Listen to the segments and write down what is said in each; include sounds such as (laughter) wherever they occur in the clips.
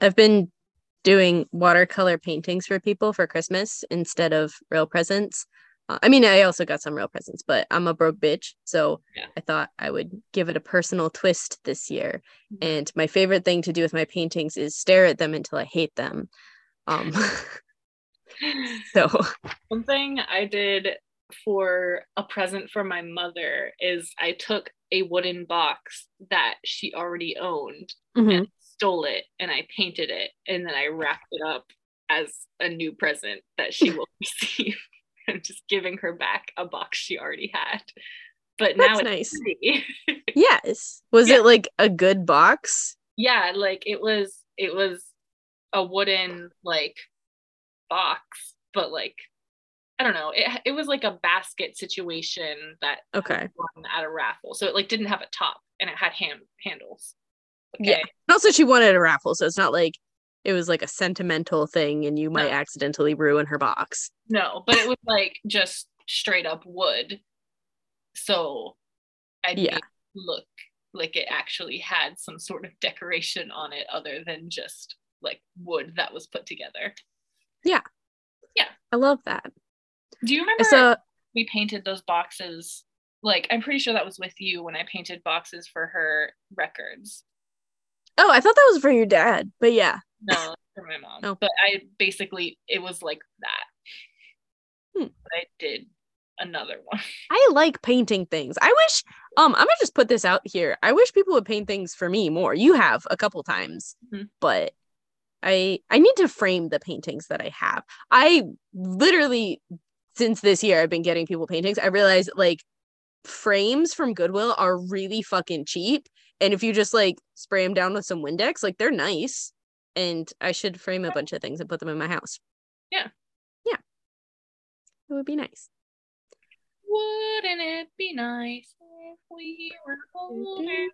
I've been doing watercolor paintings for people for Christmas instead of real presents. Uh, I mean, I also got some real presents, but I'm a broke bitch. So Yeah. I thought I would give it a personal twist this year. Mhm. And my favorite thing to do with my paintings is stare at them until I hate them. Um, (laughs) so One thing I did for a present for my mother is I took a wooden box that she already owned mhm. and stole it and I painted it and then I wrapped it up as a new present that she will (laughs) receive. I'm just giving her back a box she already had. But now That's it's nice. (laughs) yes. Was Yeah. it like a good box? yeah, like it was it was a wooden like box, but like I don't know. It it was like a basket situation that Okay. at a raffle. So it like didn't have a top and it had hand handles. Yeah. Okay. And also, she wanted a raffle, so it's not like it was like a sentimental thing, and you might No. accidentally ruin her box. No, but it was like just straight up wood. So I Yeah. yeah. look like it actually had some sort of decoration on it other than just like wood that was put together. Yeah. Yeah. I love that. Do you remember So we painted those boxes? Like I'm pretty sure that was with you when I painted boxes for her records. Oh, I thought that was for your dad, but yeah, No, for my mom. Oh. But I basically it was like that. Hmm. But I did another one. (laughs) I like painting things. I wish. Um, I'm gonna just put this out here. I wish people would paint things for me more. You have a couple times, Mhm. but I I need to frame the paintings that I have. I literally since this year I've been getting people paintings. I realized like frames from Goodwill are really fucking cheap, and if you just like spray them down with some Windex, like they're nice. And I should frame a bunch of things and put them in my house. Yeah. Yeah. It would be nice. Wouldn't it be nice if we were older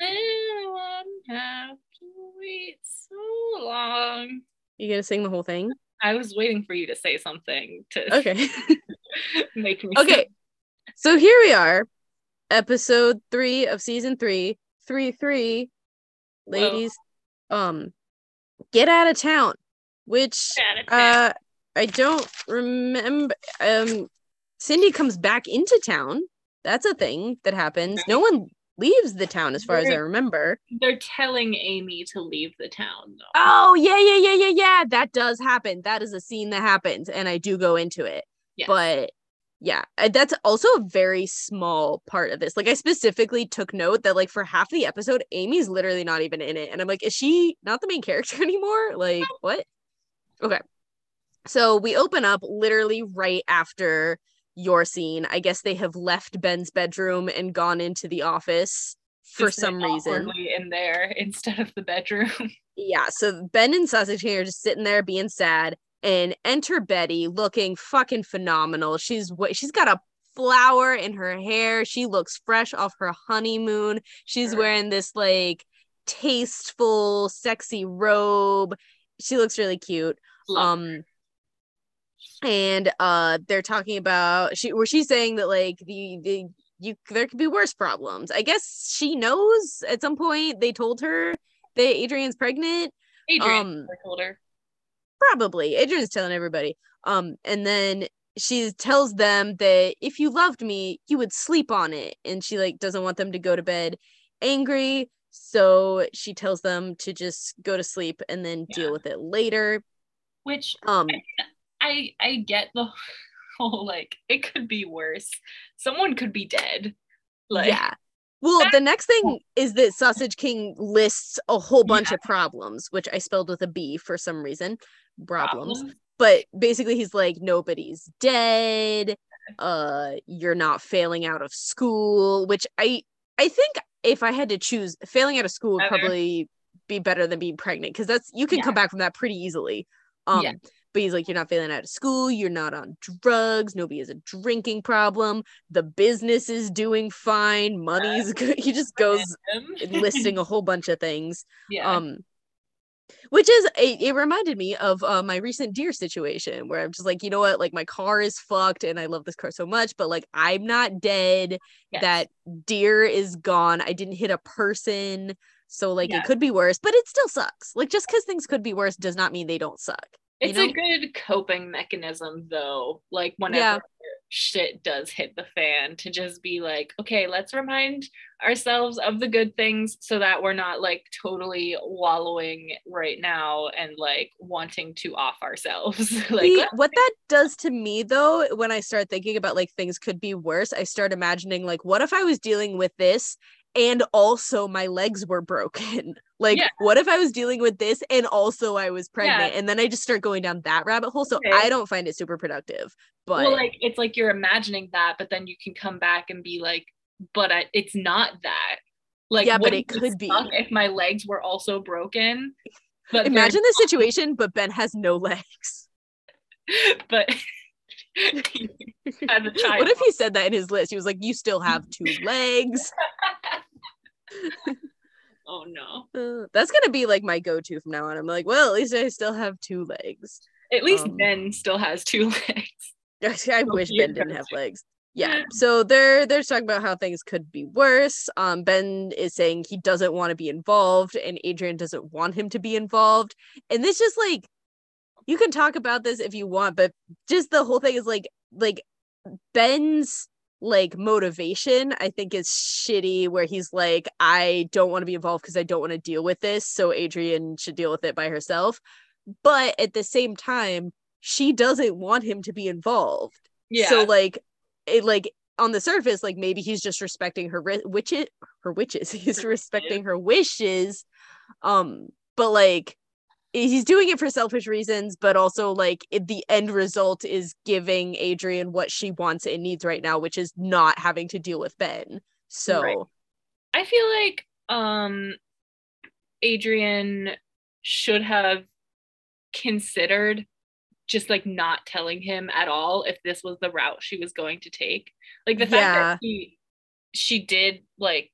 and wouldn't have to wait so long? You gonna sing the whole thing? I was waiting for you to say something to Okay. (laughs) make me okay. (laughs) So here we are, episode three of season three. Three three, Whoa. ladies. Um, get out of town. Which uh, I don't remember. Um, Cindy comes back into town. That's a thing that happens. No one leaves the town, as far as I remember. They're telling Amy to leave the town though. Oh yeah, yeah, yeah, yeah, yeah. That does happen. That is a scene that happens, and I do go into it. Yes. But yeah, uh, that's also a very small part of this. Like I specifically took note that like for half the episode, Amy's literally not even in it, and I'm like, is she not the main character (laughs) anymore? Like what? Okay, so we open up literally right after your scene. I guess they have left Ben's bedroom and gone into the office for Just, some reason. in there (laughs) instead of the bedroom. (laughs) Yeah, so Ben and Sausage King are just sitting there being sad, and enter Betty looking fucking phenomenal. She's she's got a flower in her hair. She looks fresh off her honeymoon. She's wearing this like tasteful, sexy robe. She looks really cute. Love Um and uh they're talking about she where she's saying that like the the you there could be worse problems. I guess she knows at some point they told her that Adrian's pregnant. Adrian um, told her. Probably. Adrian's telling everybody. Um, and then she tells them that if you loved me, you would sleep on it. And she like doesn't want them to go to bed angry. So she tells them to just go to sleep and then Yeah. deal with it later. Which Um I I get the (laughs) whole like it could be worse. Someone could be dead. Like yeah. Well, the next thing is that Sausage King lists a whole bunch of problems, which I spelled with a B for some reason. Problems. problems. but basically he's like nobody's dead uh you're not failing out of school which i i think if i had to choose failing out of school would probably be better than being pregnant because that's you can Yeah. come back from that pretty easily um Yeah. but he's like you're not failing out of school you're not on drugs nobody has a drinking problem the business is doing fine money's (laughs) good he just goes (laughs) listing a whole bunch of things yeah. um which is it, it reminded me of uh, my recent deer situation where i'm just like you know what like my car is fucked and i love this car so much but like i'm not dead Yes. that deer is gone i didn't hit a person So like Yeah. it could be worse, but it still sucks. Like just because things could be worse does not mean they don't suck. It's know? a good coping mechanism though. Like whenever Yeah. shit does hit the fan to just be like, okay, let's remind ourselves of the good things so that we're not like totally wallowing right now and like wanting to off ourselves. (laughs) like See, what that does to me though, when I start thinking about like things could be worse, I start imagining like, what if I was dealing with this and also my legs were broken? (laughs) like, Yeah. what if I was dealing with this and also I was Yeah. pregnant? And then I just start going down that rabbit hole. So Okay. I don't find it super productive. But well, like it's like you're imagining that, but then you can come back and be like, but I, it's not that. Like, Yeah, but it could be. if my legs were also broken. But imagine the situation, but Ben has no (laughs) legs. (laughs) but as a child. What if he said that in his list? He was like, You still have two (laughs) legs. Oh no. Uh, that's gonna be like my go-to from now on. I'm like, well, at least I still have two legs. At least Um, Ben still has two (laughs) legs. (laughs) I wish Ben didn't have legs. Yeah. (laughs) So they're they're talking about how things could be worse. Um, Ben is saying he doesn't want to be involved, and Adrian doesn't want him to be involved. And this just like you can talk about this if you want, but just the whole thing is like like Ben's like motivation I think is shitty where he's like I don't want to be involved because I don't want to deal with this so Adrian should deal with it by herself. But at the same time she doesn't want him to be involved. Yeah. so like it like on the surface like maybe he's just respecting her ri- witches her witches (laughs) he's respecting her wishes um but like he's doing it for selfish reasons but also like it, the end result is giving Adrian what she wants and needs right now which is not having to deal with Ben so Right. I feel like um Adrian should have considered just like not telling him at all if this was the route she was going to take. Like the fact Yeah. that he she did like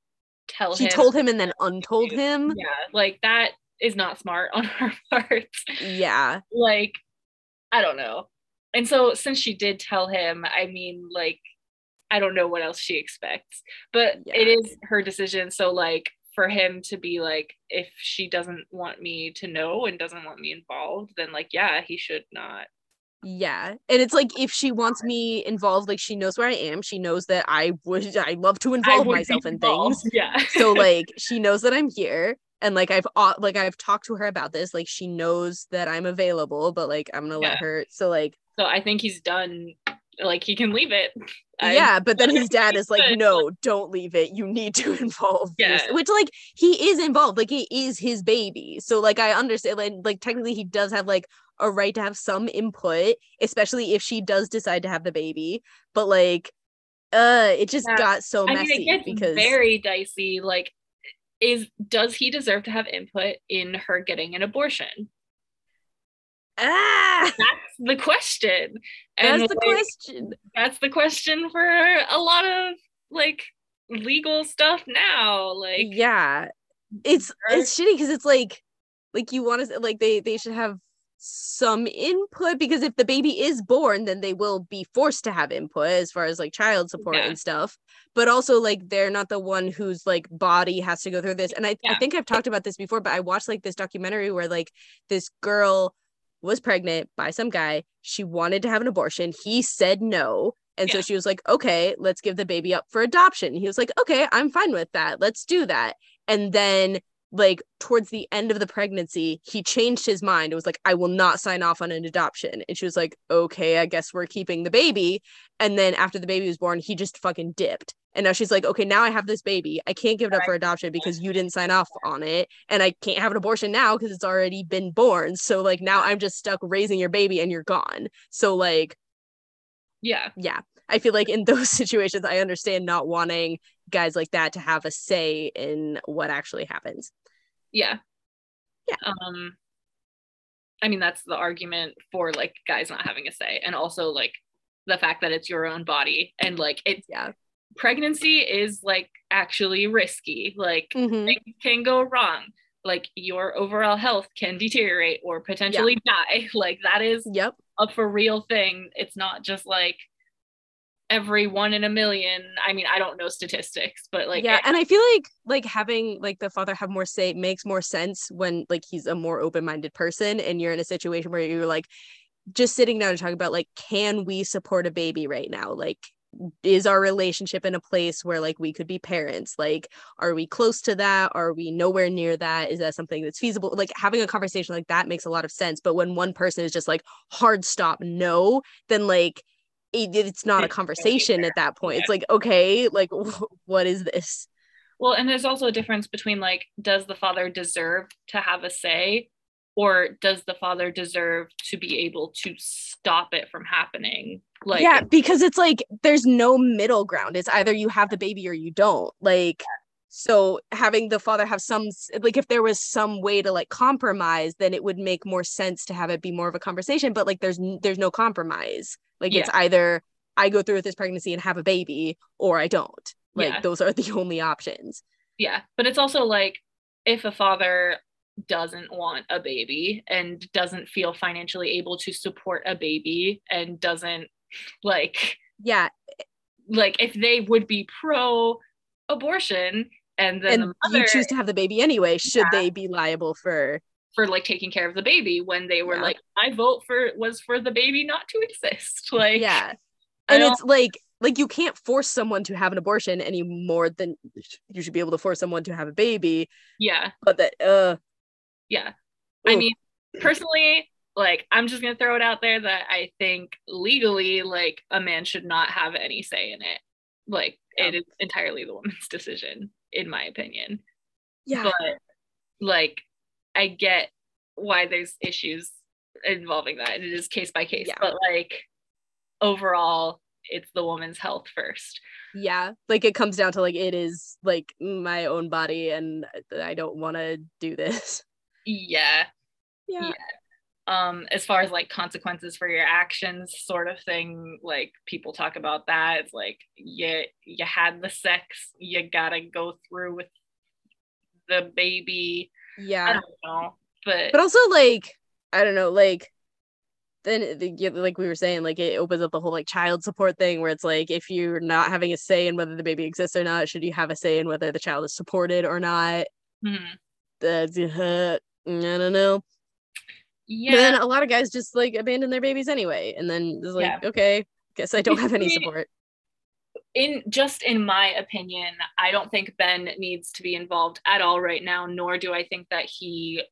tell she him She told him and then untold him Yeah, like that is not smart (laughs) on her part. yeah like I don't know. And so since she did tell him, I mean like I don't know what else she expects. But Yeah. it is her decision so like for him to be like if she doesn't want me to know and doesn't want me involved then like yeah, he should not. Yeah. And it's like if she wants me involved, like she knows where I am. She knows that I would I love to involve myself in things. (laughs) Yeah. So like she knows that I'm here. And like I've like I've talked to her about this. Like she knows that I'm available, but like I'm gonna let her. So like so I think he's done like he can leave it. (laughs) I- yeah, but then (laughs) his dad is like, no, don't leave it. You need to (laughs) involve. Yeah. yours-" Which like he is involved. Like it is his baby. So like I understand. Like, like technically he does have like a right to have some input, especially if she does decide to have the baby. But like, uh, it just Yeah. got so I messy mean, it gets because very dicey. Like, is does he deserve to have input in her getting an abortion? ah, That's the question. that's the like, question. That's the question for a lot of like legal stuff now. Like, yeah it's it's shitty because it's like like you want to like they they should have some input because if the baby is born then they will be forced to have input as far as like child support Yeah. and stuff. But also like they're not the one whose like body has to go through this. And I, I think i've talked about this before but i watched like this documentary where like this girl was pregnant by some guy. She wanted to have an abortion. He said no. And so she was like okay let's give the baby up for adoption. He was like okay i'm fine with that. Let's do that. And then like towards the end of the pregnancy he changed his mind. It was like i will not sign off on an adoption. And she was like okay i guess we're keeping the baby. And then after the baby was born he just fucking dipped. And now she's like okay now i have this baby. I can't give it up for adoption because you didn't sign off on it. And i can't have an abortion now because it's already been born. So like now i'm just stuck raising your baby and you're gone. So like yeah, yeah. I feel like in (laughs) those situations i understand not wanting guys like that to have a say in what actually happens yeah, Yeah. Um, I mean, that's the argument for like guys not having a say, and also like the fact that it's your own body and like it's yeah pregnancy is like actually risky. Like Mhm. things can go wrong. Like your overall health can deteriorate or potentially die. (laughs) Like that is yep a for real thing. It's not just like every one in a million. I mean, I don't know statistics, but like yeah, and I feel like like having like the father have more say makes more sense when like he's a more open-minded person and you're in a situation where you're like just sitting down and talking about like can we support a baby right now? Like is our relationship in a place where like we could be parents like are we close to that are we nowhere near that is that something that's feasible like having a conversation like that makes a lot of sense but when one person is just like hard stop no then like it, it's not a conversation at that point. It's like, okay, like (laughs) what is this? Well, and there's also a difference between like, does the father deserve to have a say, or does the father deserve to be able to stop it from happening? Like, yeah, because it's like there's no middle ground. It's either you have the baby or you don't. Like, so having the father have some like if there was some way to like compromise then it would make more sense to have it be more of a conversation but like there's there's no compromise like yeah. it's either i go through with this pregnancy and have a baby or i don't. Like yeah. those are the only options. Yeah. But it's also like if a father doesn't want a baby and doesn't feel financially able to support a baby and doesn't like yeah. like if they would be pro abortion and then and the mother, you choose to have the baby anyway should yeah, they be liable for for like taking care of the baby when they were yeah. like my vote for was for the baby not to exist (laughs) like yeah and it's like like you can't force someone to have an abortion any more than you should be able to force someone to have a baby yeah but that uh yeah Ooh. i mean personally like i'm just gonna throw it out there that i think legally like a man should not have any say in it like yeah. it is entirely the woman's (laughs) decision in my opinion. Yeah. But like I get why there's issues involving that. It is case by case. Yeah. But like overall, it's the woman's health first. Yeah. Like it comes down to like it is like my own body and I don't want to do this. Yeah. Yeah. yeah um as far as like consequences for your actions sort of thing like people talk about that it's like you you had the sex you gotta go through with the baby yeah i don't know but but also like i don't know like then like we were saying like it opens up the whole like child support thing where it's like if you're not having a say in whether the baby exists or not should you have a say in whether the child is supported or not mm-hmm. that's uh, i don't know yeah. But then a lot of guys just like abandon their babies anyway. And then it's like, yeah. okay, guess I don't have any support. In just in my opinion, I don't think Ben needs to be involved at all right now, nor do I think that he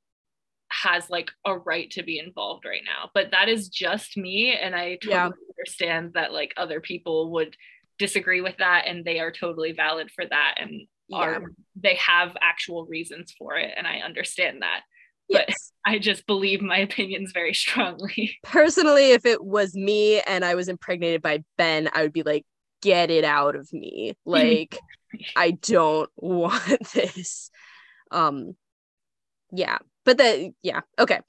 has like a right to be involved right now. But that is just me. And I totally yeah. understand that like other people would disagree with that and they are totally valid for that and yeah. are they have actual reasons for it. And I understand that. Yes. But (laughs) I just believe my opinions very (laughs) strongly. Personally, if it was me and I was impregnated by Ben, I would be like, get it out of me. Like, (laughs) I don't (laughs) want this. Um, yeah. But the yeah, okay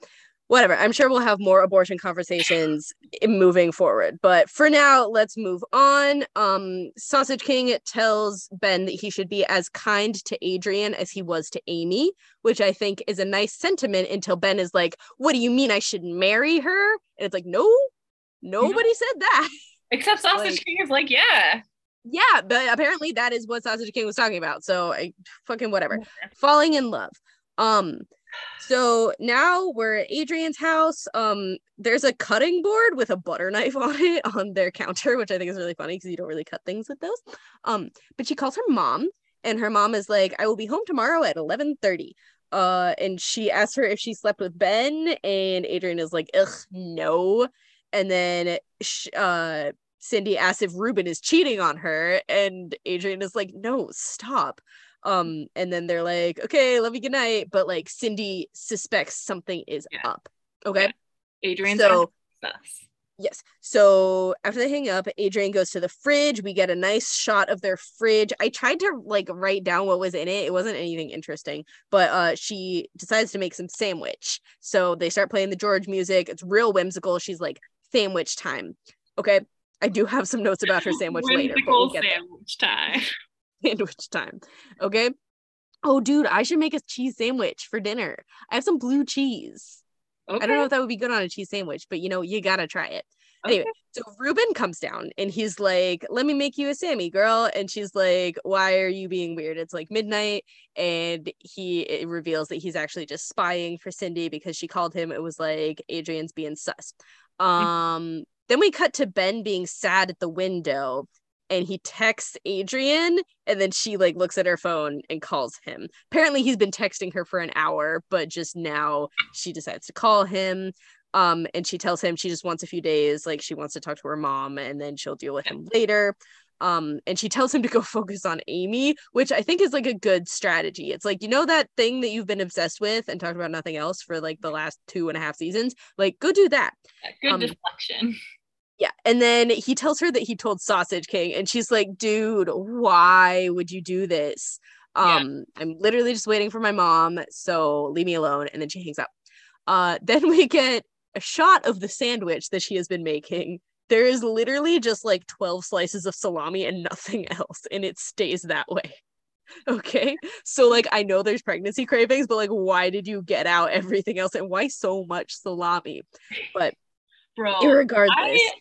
whatever. I'm sure we'll have more abortion conversations moving forward. But for now, let's move on. Um, Sausage King tells Ben that he should be as kind to Adrian as he was to Amy, which I think is a nice sentiment until Ben is like, What do you mean I should marry her? And it's like, No, nobody said that. Except Sausage like, King is like, Yeah. Yeah, but apparently that is what Sausage King was talking about. So I fucking whatever. Falling in love. Um, so now we're at Adrian's house. Um, there's a cutting board with a butter knife (laughs) on it on their counter, which I think is really funny because you don't really cut things with those. Um, but she calls her mom, and her mom is like, "I will be home tomorrow at eleven 11:30." Uh, and she asks her if she slept with Ben, and Adrian is like, "Ugh, no." And then, uh, Cindy asks if Ruben is cheating on her, and Adrian is like, "No, stop." Um, and then they're like, okay, love you, good night. But like Cindy suspects something is yeah. up. Okay. Yeah. Adrian so Yes. So after they hang up, Adrian goes to the fridge. We get a nice shot of their fridge. I tried to like write down what was in it. It wasn't anything interesting, but uh she decides to make some sandwich. So they start playing the George music. It's real whimsical. She's like, sandwich time. Okay. I do have some notes about her (laughs) sandwich later. We'll sandwich time. (laughs) sandwich time. Okay. Oh, dude, I should make a cheese sandwich for dinner. I have some blue cheese. Okay. I don't know if that would be good on a cheese sandwich, but you know, you gotta try it. Anyway, Okay. so Ruben comes down and he's like, Let me make you a Sammy girl. And she's like, Why are you being weird? It's like midnight. And he it reveals that he's actually just spying for Cindy because she called him. It was like Adrian's being sus. Um, then we cut to Ben being sad at the window and he texts Adrian and then she like looks at her phone and calls him. Apparently he's been texting her for an hour, but just now she decides to call him. Um, and she tells him she just wants a few days, like she wants to talk to her mom and then she'll deal with him later. Um, and she tells him to go (laughs) focus on Amy, which I think is like a good strategy. It's like, you know, that thing that you've been obsessed with and talked about nothing else for like the last two and a half seasons, like go do that. Good um, deflection. Yeah. And then he tells her that he told Sausage King, and she's like, dude, why would you do this? Yeah. Um, I'm literally just waiting for my mom, so leave me alone. And then she hangs up. Uh, (laughs) then we get a shot of the sandwich that she has been making. There is literally just like 12 slices of salami and nothing (laughs) else, and it stays that way. (laughs) Okay. So like I know there's pregnancy cravings, but like why did you get out everything else and why so much salami? But, bro, Irregardless. I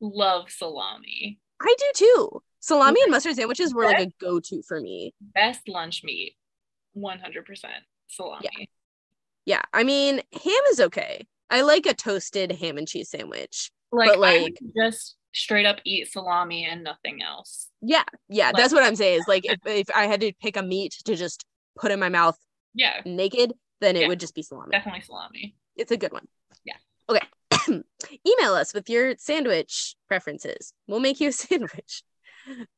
love salami. I do too. Salami and mustard sandwiches were like a go-to for me. Best lunch meat. 100% salami. Yeah, I mean, ham is okay. I like a toasted ham and cheese sandwich. Like, But, like- just straight up eat salami and nothing else. Yeah, yeah, Like- that's what I'm saying. Is like (laughs) if, if I had to pick a meat to just put in my mouth Yeah, naked, then it Yeah. would just be salami. definitely salami. It's a good one. Yeah. Okay. (clears throat) Email us with your sandwich preferences. We'll make you a (laughs) sandwich.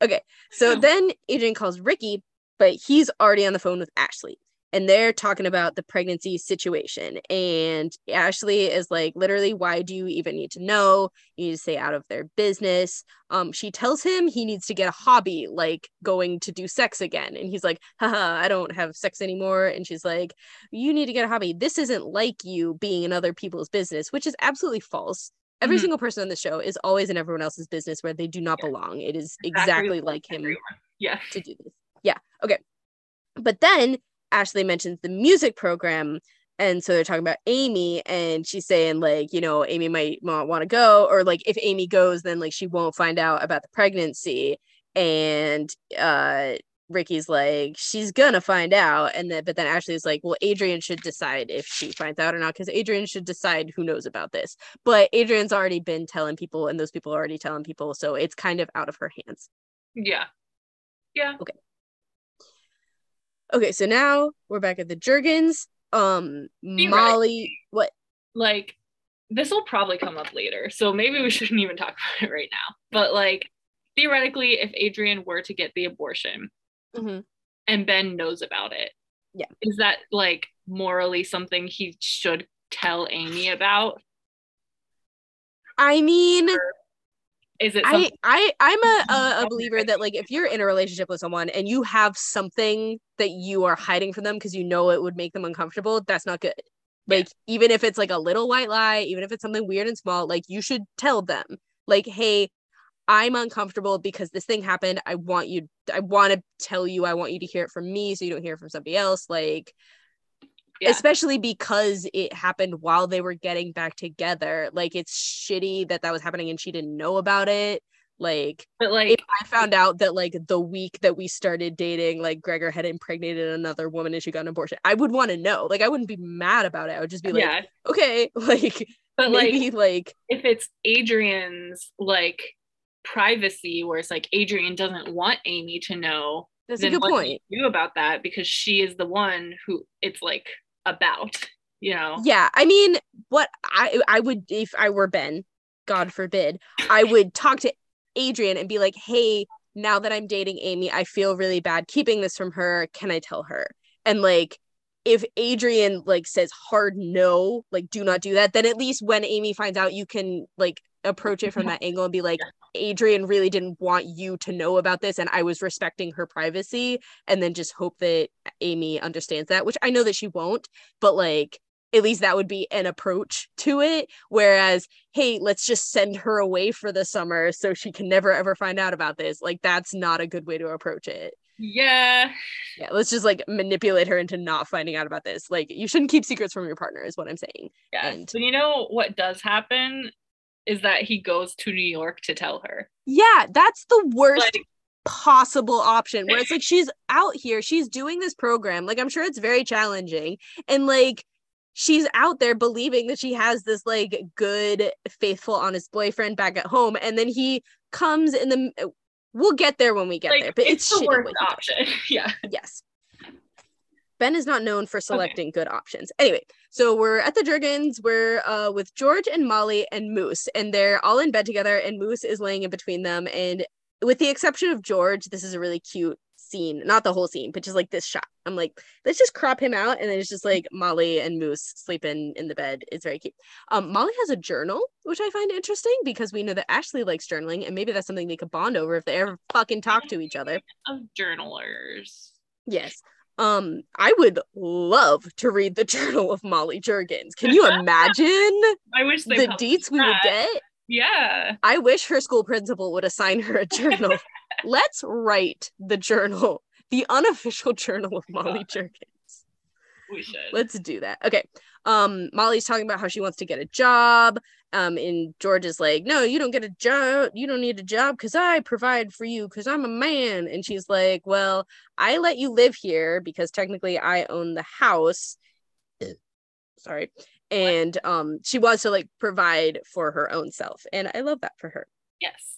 Okay. So (laughs) then Adrian calls Ricky, but he's already on the phone with Ashley. And they're talking about the pregnancy situation. And Ashley is like, literally, why do you even need to know? You need to stay out of their business. Um, she tells him he needs to get a hobby, like going to do sex again. And he's like, haha, I don't have sex anymore. And she's like, you need to get a hobby. This isn't like you being in other people's business, which is absolutely false. Every Mhm. single person on the show is always in everyone else's business where they do not Yeah. belong. It is Exactly exactly like like him. Yeah. to do this. Yeah. Okay. But then Ashley mentions the music program. And so they're talking about Amy, and she's saying, like, you know, Amy might not want to go, or like if Amy goes, then like she won't find out about the pregnancy. And uh Ricky's like, she's gonna find out. And then but then Ashley's like, well, Adrian should decide if she finds out or not, because Adrian should decide who knows about this. But Adrian's already been telling people, and those people are already telling people, so it's kind of out of her hands. Yeah. Yeah. Okay, so now we're back at the Juergens. Um, Be right. Molly, what? Like, this will probably come up later. So maybe we (laughs) shouldn't even talk about it right now. But, like, theoretically, if Adrian were to get the abortion Mhm. and Ben knows about it, Yeah. is that, like, morally something he should tell Amy about? I mean, Is it I, something? I, I'm a, a, (laughs) a believer that like if you're in a relationship with someone and you have something that you are hiding from them because you know it would make them uncomfortable, that's not good. Yeah. Like even if it's like a little white lie, even if it's something weird and small, like you should tell them, like, hey, I'm uncomfortable because this thing happened. I want you, I want to tell you, I want you to hear it from me so you don't hear it from somebody else. Like, Yeah. especially because it happened while they were getting back together. Like, it's shitty that that was happening and she didn't know about it. Like, But, like, if I found out that like the week that we started dating, like Gregor had impregnated another woman and she got an abortion, I would want to know. Like, I wouldn't be mad about it. I would just be like, yeah. okay, (laughs) like But, like, maybe like if it's Adrian's, like, privacy where it's like Adrian doesn't want Amy to know that's a good what do point. you about that because she is the one who it's like about you know Yeah, I mean, what I I would if I were Ben, God forbid, I (laughs) would talk to Adrian and be like, "Hey, now that I'm dating Amy, I feel really bad keeping this from her. Can I tell her?" And like if Adrian like says hard no, like do not do that, then at least when Amy finds out, you can like approach it from that angle and be like, Adrian really didn't want you to know about this, and I was respecting her privacy, and then just hope that Amy understands that, which I know that she won't, but like at least that would be an approach to it. Whereas, hey, let's just send her away for the summer so she can never ever find out about this. Like that's not a good way to approach it. Yeah. Yeah, let's just like manipulate her into not finding out about this. Like, you shouldn't keep secrets from your partner, is what I'm saying. Yeah. And- But you know what does happen is that he goes to New York to tell her. Yeah, that's the worst Like, possible option where it's (laughs) like she's out here, she's doing this program. Like, I'm sure it's very challenging. And like, she's out there believing that she has this like good, faithful, honest boyfriend back at home. And then he comes in the. Uh, we'll get there when we get like there, but it's, it's, the worst what he does. option. (laughs) yeah. Yes. Ben is not known for selecting good options. Anyway, so we're at the Juergens. We're uh, with George and Molly and Moose, and they're all in bed together, and Moose is laying in between them. And with the exception of George, this is a really cute scene. Not the whole scene, but just like this shot. I'm like, let's just crop him out, and then it's just like Molly and Moose sleeping in the bed. It's very cute. Um, Molly has a journal, which I find interesting because we know that Ashley likes journaling, and maybe that's something they could bond over if they ever fucking talk to each other. Of journalers. Yes. Um, I would love to read the (laughs) journal of Molly Juergens. Can you imagine (laughs) I wish they the deets we would get? Yeah. I wish her school principal would assign her a journal. (laughs) Let's write the journal, the unofficial journal of Molly Juergens. We should. Let's do that. Okay. Um, Molly's talking about how she wants to get a job. Um, and George is like, No, you don't get a job. You don't need a job because I provide for you because I'm a man. And she's like, Well, I let you live here because technically I own the house. (clears throat) Sorry. And um, she wants to like provide for her own self. And I love that for her. yes.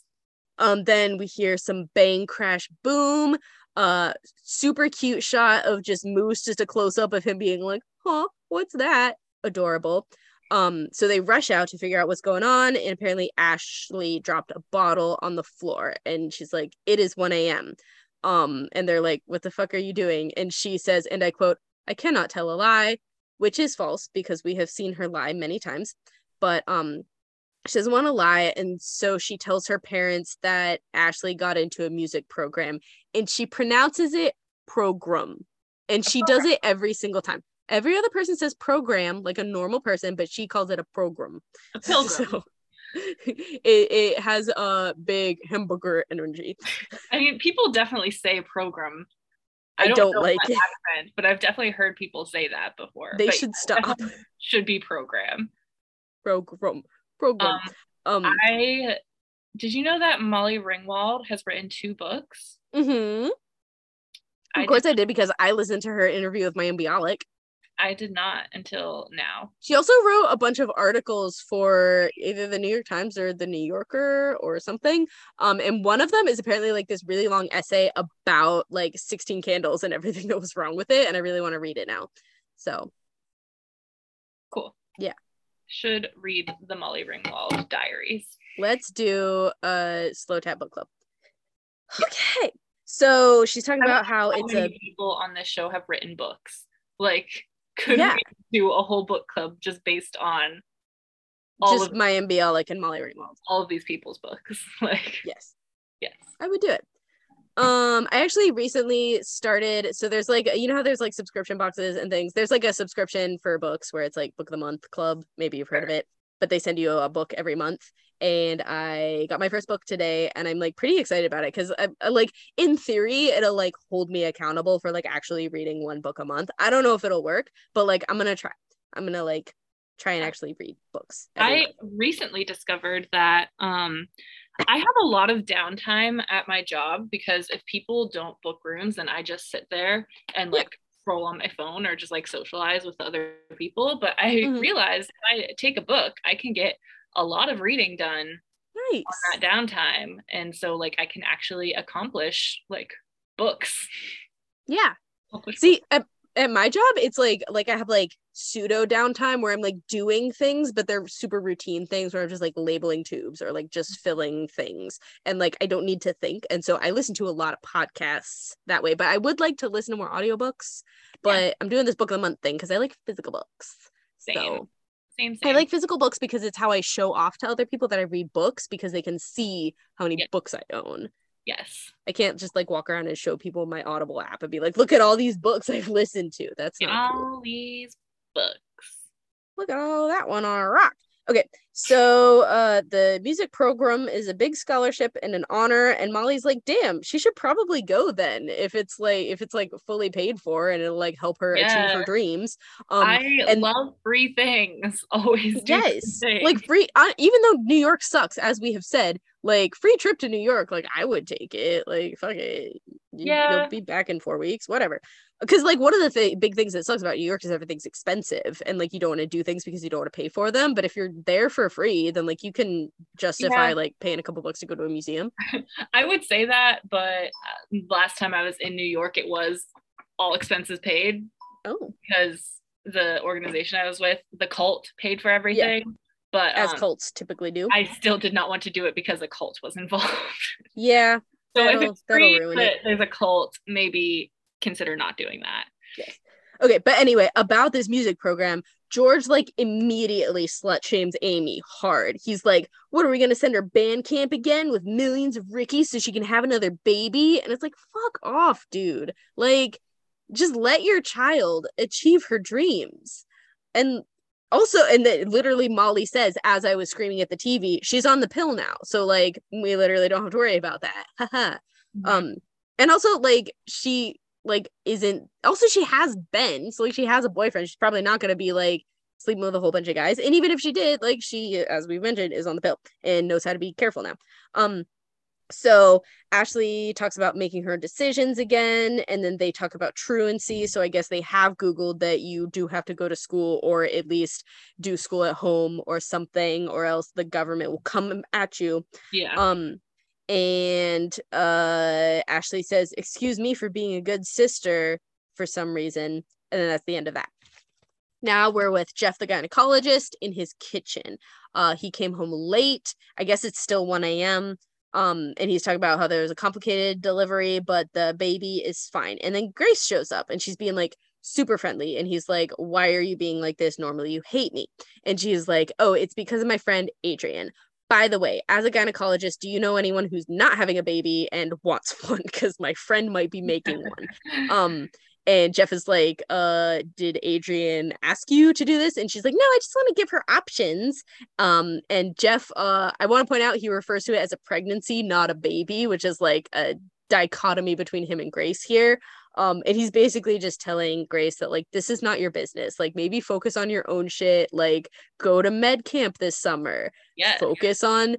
Um, then we hear some bang crash boom. Uh, super cute shot of just Moose, just a close up of him being like, "Huh, what's that?" Adorable. Um, so they rush out to figure out what's going on, and apparently Ashley dropped a bottle on the floor, and she's like, "It is 1 a.m." Um, and they're like, "What the fuck are you doing?" And she says, and I quote, "I cannot tell a lie," which is false because we have seen her lie many times. But um, she doesn't want to lie and so she tells her parents that ashley got into a music program and she pronounces it program and she does it every single time every other person says program like a normal person but she calls it a program A pilgrim. (laughs) so it, it has a big hamburger energy I mean, people definitely say program. I don't know like what it. accent, but I've definitely heard people say that before. they But should stop Should be program. program program Um, um I did you know that Molly Ringwald has written two books? mhm. I of course did, i did because i listened to her interview with Mayim Bialik. I did not until now. She also wrote a bunch of articles for either the New York Times or the New Yorker or something. Um, and one of them is apparently like this really long essay about like 16 candles and everything (laughs) that was wrong with it. And I really want to read it now. So Cool. Yeah. Should read the Molly Ringwald diaries. let's do a slow tap book club. Okay. So she's talking about how How it's many a people on this show have written books? Like, could Yeah. we do a whole book club just based on all just of Mayim Bialik and Molly Ringwald. all of these people's books? (laughs) like, Yes. yes. I would do it. Um, I actually recently started. So there's like you know how there's like subscription boxes and things. There's like a subscription for books where it's like book of the month club. Maybe you've heard of it, but they send you a book every month. And I got my first book today, and I'm like pretty excited about it because I, I like in theory it'll like hold me accountable for like actually reading one book a month. I don't know if it'll work, but like I'm gonna try. I'm gonna like try and actually read books. I month. recently discovered that um, I have a lot of downtime at my job because if people don't book rooms, then I just sit there and Yeah. like scroll on my phone or just like socialize with other people. But I Mhm. realized if I take a book, I can get a lot of reading done nice. on that downtime. And so like I can actually accomplish like books. Yeah. See, at, at my job, it's like like I have like pseudo downtime where I'm like doing things, but they're super routine things where I'm just like labeling tubes or like just mm-hmm. filling things, and like I don't need to think. And so I listen to a lot of podcasts that way. But I would like to listen to more audiobooks. But I'm doing this book of the month thing because I like physical books. Same. So same, I like physical books because it's how I show off to other people that I read books because they can see how many Yeah. books I own. yes. I can't just like walk around and show people my Audible app and be like, look at all these books I've listened to. That's not cool. all these books. Look at all that one on a rock. Okay, so uh the music program is a big scholarship and an honor, and Molly's like, damn, she should probably go then if it's like if it's like fully paid for and it'll like help her achieve her dreams. Um I and- love free things. (laughs) Always do yes, things. like free uh, even though New York sucks, as we have said, like free trip to New York, like I would take it. Like fuck it. You, Yeah. You'll be back in four weeks, whatever. Because like one of the th- big things that sucks about New York is everything's expensive and like you don't want to do things because you don't want to pay for them. But if you're there for free, then like you can justify Yeah. like paying a couple bucks to go to a museum. (laughs) I would say that, but uh, last time I was in New York, it was all expenses paid Oh, because the organization I was with, the cult, paid for everything. Yeah But as um, cults typically do. I still did not want to do it because a cult was involved. yeah. so if it's free, but it. there's a cult, maybe consider not doing that. Okay, but anyway, about this music program, George like immediately slut shames Amy hard. He's like, "What are we gonna send her band camp again with millions of Rickies so she can have another baby?" And it's like, "Fuck off, dude! Like, just let your child achieve her dreams." And also, and then literally Molly says, as I was screaming at the TV, she's on the pill now, so like we literally don't have to worry about that. (laughs) Haha. Um, and also like she like isn't also she has Ben, so like she has a boyfriend. She's probably not gonna be like sleeping with a whole bunch of guys. And even if she did, like she, as we mentioned, is on the pill and knows how to be careful now. Um, so Ashley talks about making her decisions again, and then they talk about truancy. So I guess they have Googled that you do have to go to school or at least do school at home or something, or else the government will come at you. yeah. Um, and uh, Ashley says, "Excuse me for being a good sister for some reason," and then that's the end of that. Now we're with Jeff, the gynecologist, in his kitchen. Uh, he came home late. I guess it's still 1 a.m. Um, and he's talking about how there's a complicated delivery, but the baby is fine. And then Grace shows up and she's being like super friendly. And he's like, Why are you being like this? Normally you hate me. And she's like, Oh, it's because of my friend Adrian. By the way, as a gynecologist, do you know anyone who's not having a baby and wants (laughs) one? Because my friend might be making one. (laughs) Um, and Jeff is like, uh, did Adrian ask you to do this? And she's like, no, I just want to give her options. Um, and Jeff, uh, I want to point out he refers to it as a pregnancy, not a baby, which is like a dichotomy between him and Grace here. Um, and he's basically just telling Grace that like this is not your business. Like maybe focus on your own shit. Like go to med camp this summer. yeah. Focus on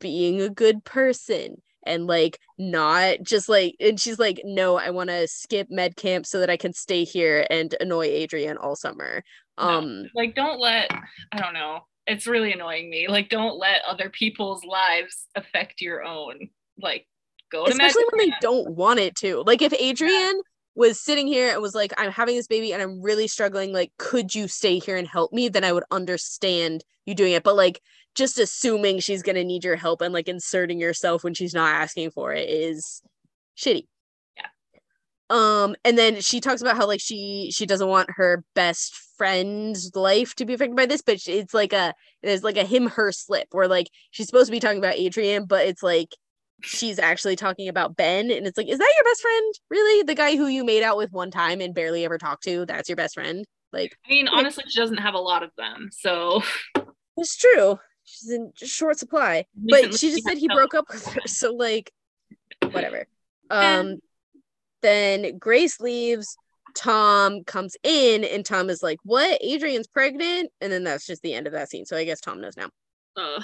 being a good person and like not just like and she's like no i want to skip med camp so that i can stay here and annoy adrian all summer No. um like don't let i don't know it's really annoying me like don't let other people's lives affect your own like go to especially when they don't want it to. Like if adrian was sitting here and was like i'm having this baby and i'm really struggling like could you stay here and help me? then i would understand you doing it. But like just assuming she's going to need your help and like inserting yourself when she's not asking for it is shitty. Yeah. um and then she talks about how like she she doesn't want her best friend's life to be affected by this but it's like a there's like a him her slip where like she's supposed to be talking about adrian but it's like she's actually talking about Ben. And it's like, is that your best friend? Really? The guy who you made out with one time and barely ever talked to? That's your best friend? Like, i mean honestly she doesn't have a lot of them so it's true. She's in short supply. But she just said he broke up with her. (laughs) So, like, whatever. Um, then Grace leaves. Tom comes in and Tom is like, What? Adrian's pregnant? And then that's just the end of that scene. So I guess Tom knows now. Ugh.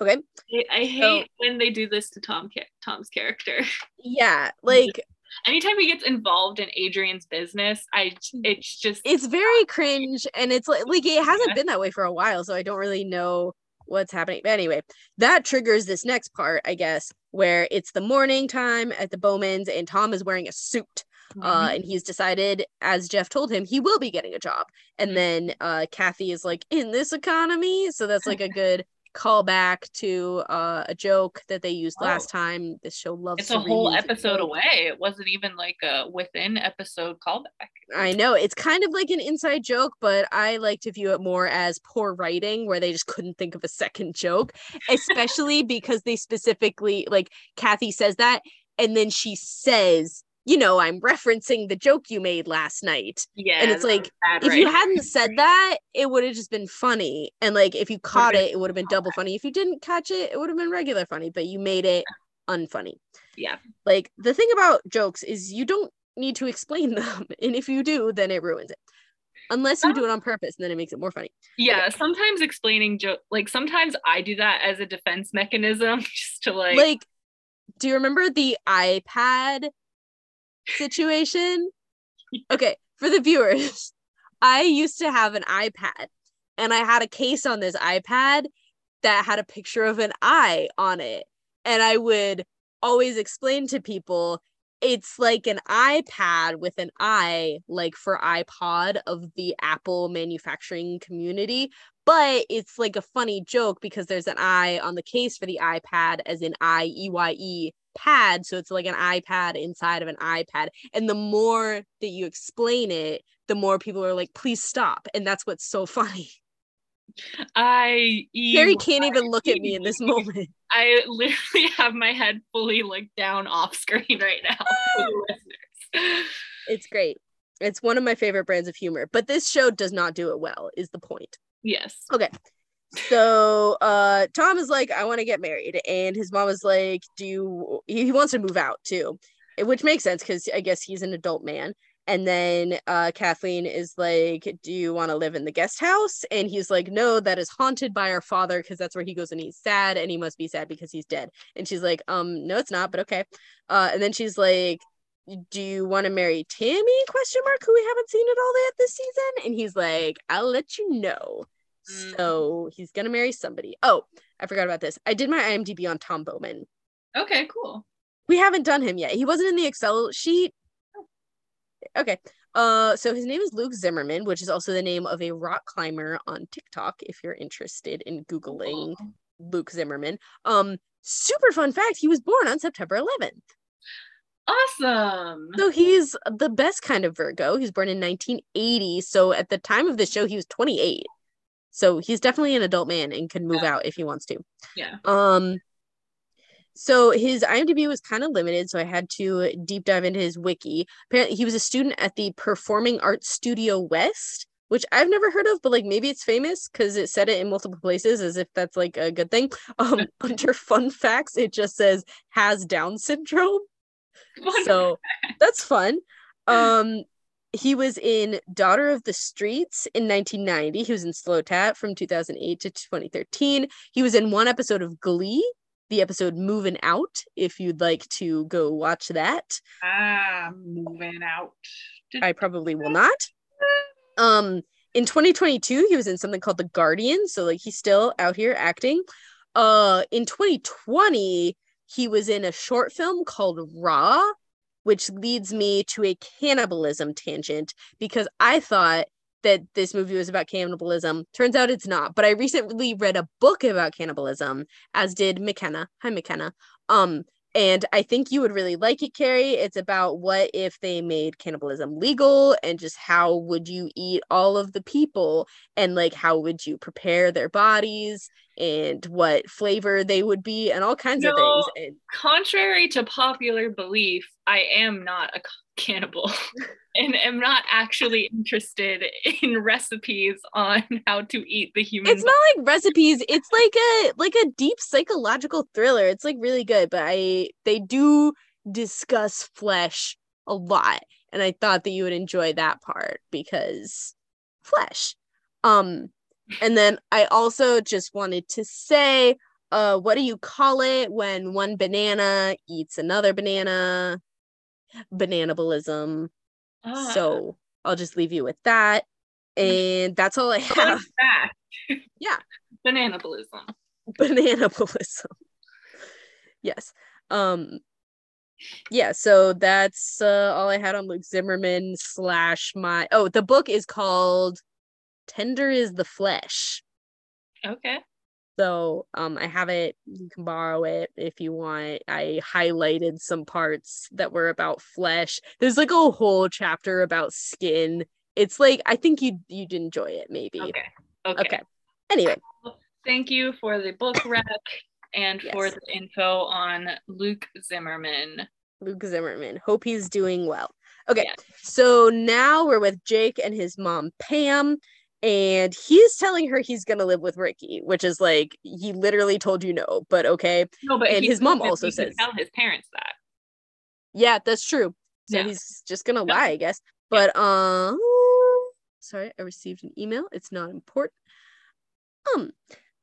Okay. I, I hate when they do this to Tom Tom's character. (laughs) Yeah. Like, Anytime he gets involved in Adrian's business, I it's just it's very cringe and it's like like it hasn't Yeah. been that way for a while so i don't really know what's happening but anyway that triggers this next part i guess where it's the morning time at the bowmans and tom is wearing a suit uh Mhm. and he's decided as jeff told him he will be getting a job and Mhm. then uh kathy is like in this economy so that's like a good callback to uh a joke that they used Oh. last time this show loves it's a whole episode away. It wasn't even like a within episode callback. I know it's kind of like an inside joke, but I like to view it more as poor writing where they just couldn't think of a second joke, especially because they specifically like Kathy says that and then she says, you know, I'm referencing the joke you made last night. Yeah. and it's like, If you hadn't said that, it would have just been funny. And like if you caught it, it would have been double funny. If you didn't catch it, it would have been regular funny, but you made it unfunny. Yeah. Like the thing about jokes is you don't need to explain (laughs) them. And if you do, then it ruins it. Unless you do it on purpose, and then it makes it more funny. Yeah, sometimes explaining joke like sometimes I do that as a defense mechanism (laughs) just to like, like do you remember the ipad situation? Okay for the viewers (laughs) i used to have an ipad and i had a case on this ipad that had a picture of an eye on it and i would always explain to people it's like an ipad with an eye like for ipod of the apple manufacturing community but it's like a funny joke because there's an I on the case for the iPad as in I E Y E pad. So it's like an iPad inside of an iPad. And the more that you explain it, the more people are like, please stop. And that's what's so (laughs) funny. I Carrie can't even look at me in this moment. (laughs) I literally (laughs) have my head fully like down off screen right now for the listeners. It's great. It's one of my favorite brands of humor, but this show does not do it well, is the point. Yes. Okay. So uh Tom is like, I want to get married. And his mom is like, Do you he he wants to move out too. Which makes sense because I guess he's an adult man. And then uh Kathleen is like, Do you want to live in the guest house? And he's like, No, that is haunted by our father, because that's where he goes and he's sad, and he must be sad because he's dead. And she's like, Um, no, it's not, but okay. Uh, and then she's like, do you want to marry Tammy? Question mark. Who we haven't seen at all yet this season? And he's like, I'll let you know. Mm. So he's gonna marry somebody. Oh, I forgot about this. I did my IMDb on Tom Bowman. Okay, cool. We haven't done him yet. He wasn't in the Excel sheet. Okay. Uh, so his name is Luke Zimmerman, which is also the name of a rock climber on TikTok. If you're interested in googling Luke Zimmerman, um, super fun fact: he was born on September 11th. Awesome. So he's the best kind of Virgo. He was born in 1980. So at the time of the show, he was 28. So he's definitely an adult man and can move out if he wants to. Yeah. Um so his IMDb was kind of limited, so I had to deep dive into his wiki. Apparently he was a student at the Performing Arts Studio West, which I've never heard of, but like maybe it's famous because it said it in multiple places as if that's like a good thing. Um (laughs) under fun facts, it just says has Down syndrome so that's fun. Um he was in daughter of the streets in 1990 he was in slow tat from 2008 to 2013 he was in one episode of glee the episode moving out if you'd like to go watch that. Ah, moving out. i probably will not. Um in 2022 he was in something called the guardian so like he's still out here acting. Uh in 2020 he was in a short film called raw which leads me to a cannibalism tangent because i thought that this movie was about cannibalism. Turns out it's not but i recently read a book about cannibalism as did mckenna. Hi mckenna. Um and I think you would really like it, Carrie. It's about what if they made cannibalism legal and just how would you eat all of the people and like how would you prepare their bodies and what flavor they would be and all kinds of things. And Contrary to popular belief, I am not a cannibal (laughs) and am not actually interested in recipes on how to eat the human it's not like recipes, it's like a like a deep psychological thriller. It's like really good, but I they do discuss flesh a lot. And I thought that you would enjoy that part because flesh. Um and then I also just wanted to say uh what do you call it when one banana eats another banana? Bananabalism. Ah, So I'll just leave you with that. And that's all I have. (laughs) Yeah. Bananabalism. Bananabalism. yes. Um yeah, so that's uh, all I had on Luke Zimmerman slash my oh the book is called Tender is the Flesh. Okay. So um I have it, you can borrow it if you want. I highlighted some parts that were about flesh. There's like a whole chapter about skin. It's like I think you'd you'd enjoy it maybe. Okay. Okay. okay. Anyway, Thank you for the book (coughs) rec and for the info on Luke Zimmerman. Luke Zimmerman. Hope he's doing well. Okay, Yeah. so now we're with Jake and his mom Pam, and he's telling her he's gonna live with Ricky, which is like he literally told you no, but okay. No, but And his mom also says- tell his parents that. Yeah, that's true. So Yeah. he's just gonna Yeah. lie, I guess. But um, sorry, I received an email. It's not important. Um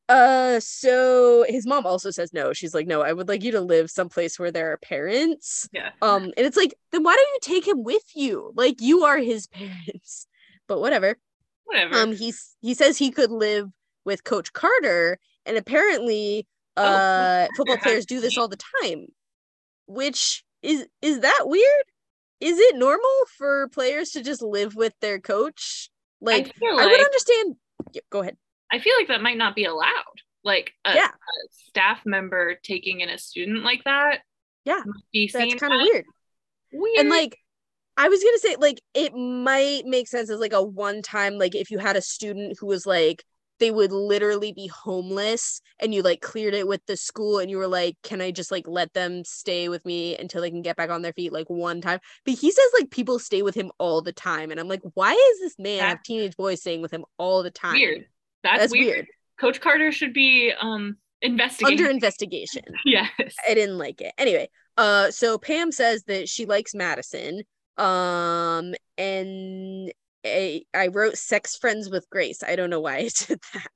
uh so his mom also says no. She's like, no, I would like you to live someplace where there are parents. Yeah. Um and it's like, then why don't you take him with you? Like you are his (laughs) parents. But whatever. Whatever. Um he's he says he could live with Coach Carter, and apparently Oh, uh Coach (laughs) football players do this all the time. Which is is that weird? Is it normal for players to just live with their coach? Like I feel I would understand. Yeah, go ahead. I feel like that might not be allowed. Like a, Yeah. a staff member taking in a student like that. Yeah, That's kind of weird. weird. And like I was gonna say, like, it might make sense as like a one time, like if you had a student who was like they would literally be homeless and you like cleared it with the school and you were like, Can I just like let them stay with me until they can get back on their feet like one time? But he says like people stay with him all the time. And I'm like, why is this man have teenage boys staying with him all the time? weird. That's, That's weird. weird. Coach Carter should be um investigated. Under investigation. (laughs) yes. I didn't like it. Anyway, uh so Pam says that she likes Madison. Um and I, I wrote sex friends with Grace. I don't know why I (laughs) did that.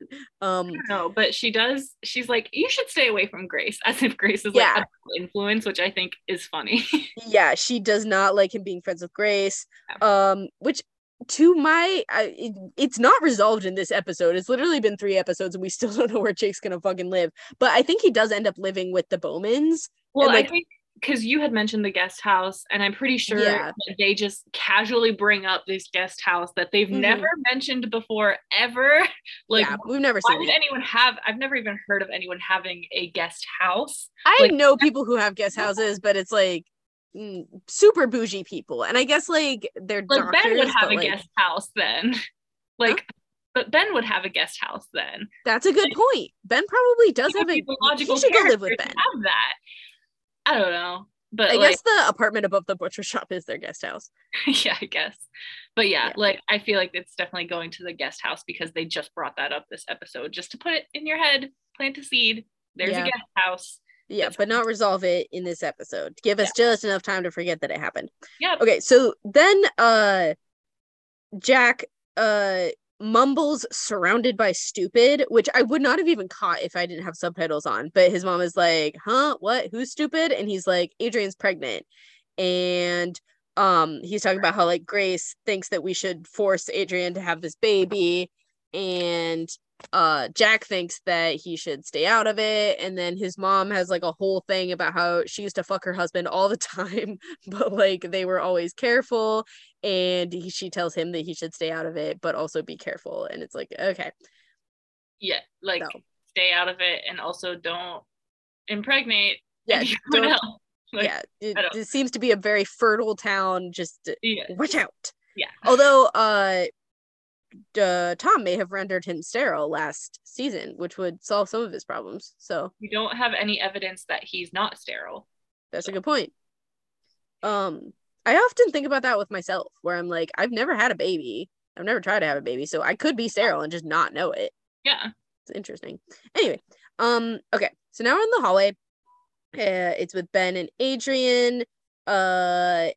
Um No, but she does. She's like, you should stay away from Grace, (laughs) as if Grace is Yeah. like a influence, which I think is funny. (laughs) yeah, she does not like him being friends with Grace. Um which to my I, it, it's not resolved in this episode. It's literally been 3 episodes and we still don't know where Jake's to fucking live. But I think he does end up living with the Bowmans. well, like- I think because you had mentioned the guest house, and I'm pretty sure Yeah. that they just casually bring up this guest house that they've Mhm. never mentioned before ever. (laughs) like, yeah, we've never why seen would it. anyone have? I've never even heard of anyone having a guest house. I Like- know people who have guest houses, but it's like mm, super bougie people, and I guess like they're Like doctors. Ben would have a like, guest house then. (laughs) like, but Ben would have a guest house then. That's a good point. Ben probably does have a. logical he should go live with Ben. Have that. I don't know, but I like, guess the apartment above the butcher shop is their guest house. (laughs) yeah, I guess. But yeah, Yeah. like I feel like it's definitely going to the guest house because they just brought that up this episode just to put it in your head, plant a seed. There's Yeah. a guest house. Yeah, but not resolve it in this episode. Give us just enough time to forget that it happened. Yeah. Okay, so then uh Jack uh mumbles surrounded by stupid, which I would not have even caught if I didn't have subtitles on. But his mom is like, "Huh? What? Who's stupid?" And he's like, "Adrian's pregnant." And um he's talking about how like Grace thinks that we should force Adrian to have this baby and uh Jack thinks that he should stay out of it and then his mom has like a whole thing about how she used to fuck her husband all the (laughs) time but like they were always careful and he, she tells him that he should stay out of it but also be careful and it's like okay Yeah, like So. stay out of it and also don't impregnate yeah (laughs) don't- else. (laughs) Like, yeah it, it seems to be a very fertile town just uh, yeah. watch out Yeah. although uh uh, Tom may have rendered him sterile last season, which would solve some of his problems. So We don't have any evidence that he's not sterile. That's a good point. Um, I often think about that with myself, where I'm like, I've never had a baby. I've never tried to have a baby, so I could be sterile and just not know it. Yeah. It's interesting. Anyway, um, okay, so now we're in the hallway. Uh, it's with Ben and Adrian. Uh,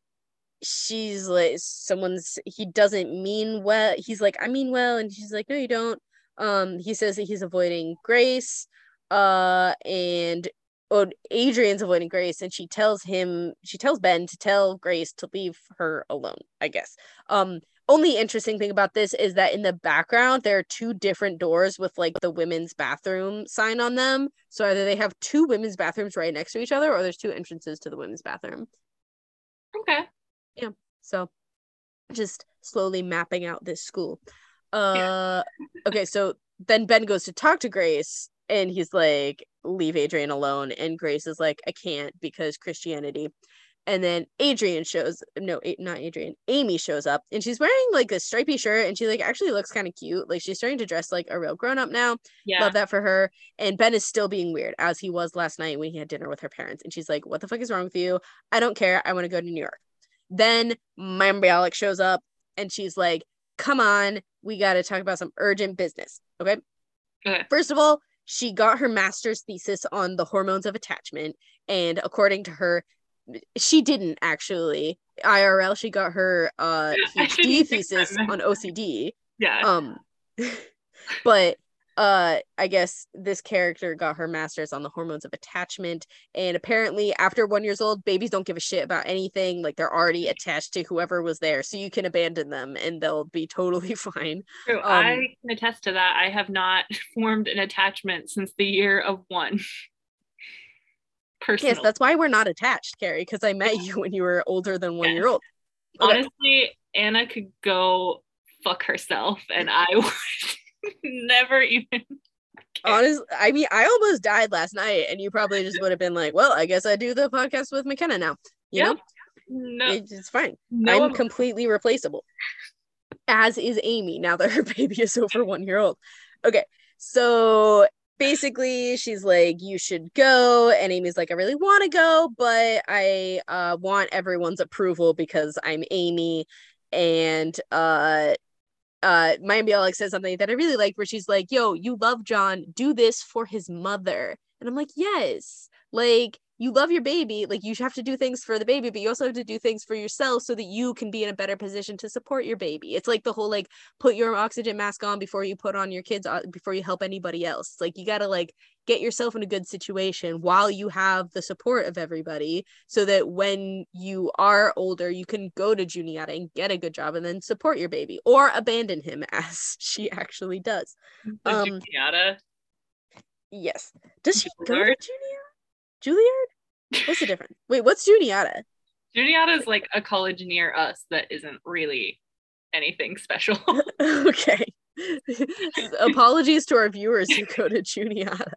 she's like, someone's. He doesn't mean well. He's like, I mean well, and she's like, No, you don't. Um, he says that he's avoiding Grace. Uh, and oh, Adrian's avoiding Grace, and she tells him, she tells Ben to tell Grace to leave her alone. I guess. Um, only interesting thing about this is that in the background there are two different doors with like the women's bathroom sign on them. So either they have two women's bathrooms right next to each other, or there's two entrances to the women's bathroom. Okay. Yeah. So just slowly mapping out this school. Uh okay, so then Ben goes to talk to Grace and he's like, leave Adrian alone. And Grace is like, I can't because Christianity. And then Adrian shows no, not Adrian. Amy shows up and she's wearing like a stripy shirt and she like actually looks kind of cute. Like she's starting to dress like a real grown up now. Yeah. Love that for her. And Ben is still being weird as he was last night when he had dinner with her parents. And she's like, "What the fuck is wrong with you? I don't care. I want to go to New York." Then Mayim Bialik shows up and she's like, "Come on, we got to talk about some urgent business." Okay. Okay. First of all, she got her master's thesis on the hormones of attachment, and according to her, she didn't actually. IRL, she got her uh PhD thesis on OCD. Yeah. Um, (laughs) but uh, I guess this character got her master's on the hormones of attachment, and apparently, after one years old, babies don't give a shit about anything. Like they're already attached to whoever was there, so you can abandon them, and they'll be totally (laughs) fine. True. um, I can attest to that. I have not (laughs) formed an attachment since the year of one. (laughs) Personally. Yes, that's why we're not attached, Carrie, because I met you when you were older than one year old. Okay. Honestly, Anna could go fuck herself and I would (laughs) never even Honestly, I mean, I almost died last night, and you probably just would have been like, "Well, I guess I do the podcast with McKenna now." You Yeah. know, no, it's fine. no I'm completely replaceable. As is Amy now that her (laughs) baby is over one year old. Okay, so basically she's like, you should go, and Amy's like, I really want to go, but I uh want everyone's approval because I'm Amy, and uh uh Mayim Bialik says something that I really like where she's like, yo, you love John, do this for his mother. And I'm like, yes, like you love your baby, like you have to do things for the baby, but you also have to do things for yourself so that you can be in a better position to support your baby. It's like the whole like put your oxygen mask on before you put on your kids uh, before you help anybody else. It's like you got to like get yourself in a good situation while you have the support of everybody so that when you are older you can go to Juniata and get a good job and then support your baby or abandon him (laughs) as she actually does. um, Juniata. Yes. Does she go to Juilliard? Juilliard? What's the difference? Wait, what's Juniata? Juniata is like a college near us that isn't really anything special. (laughs) okay. Apologies to our viewers who go to Juniata.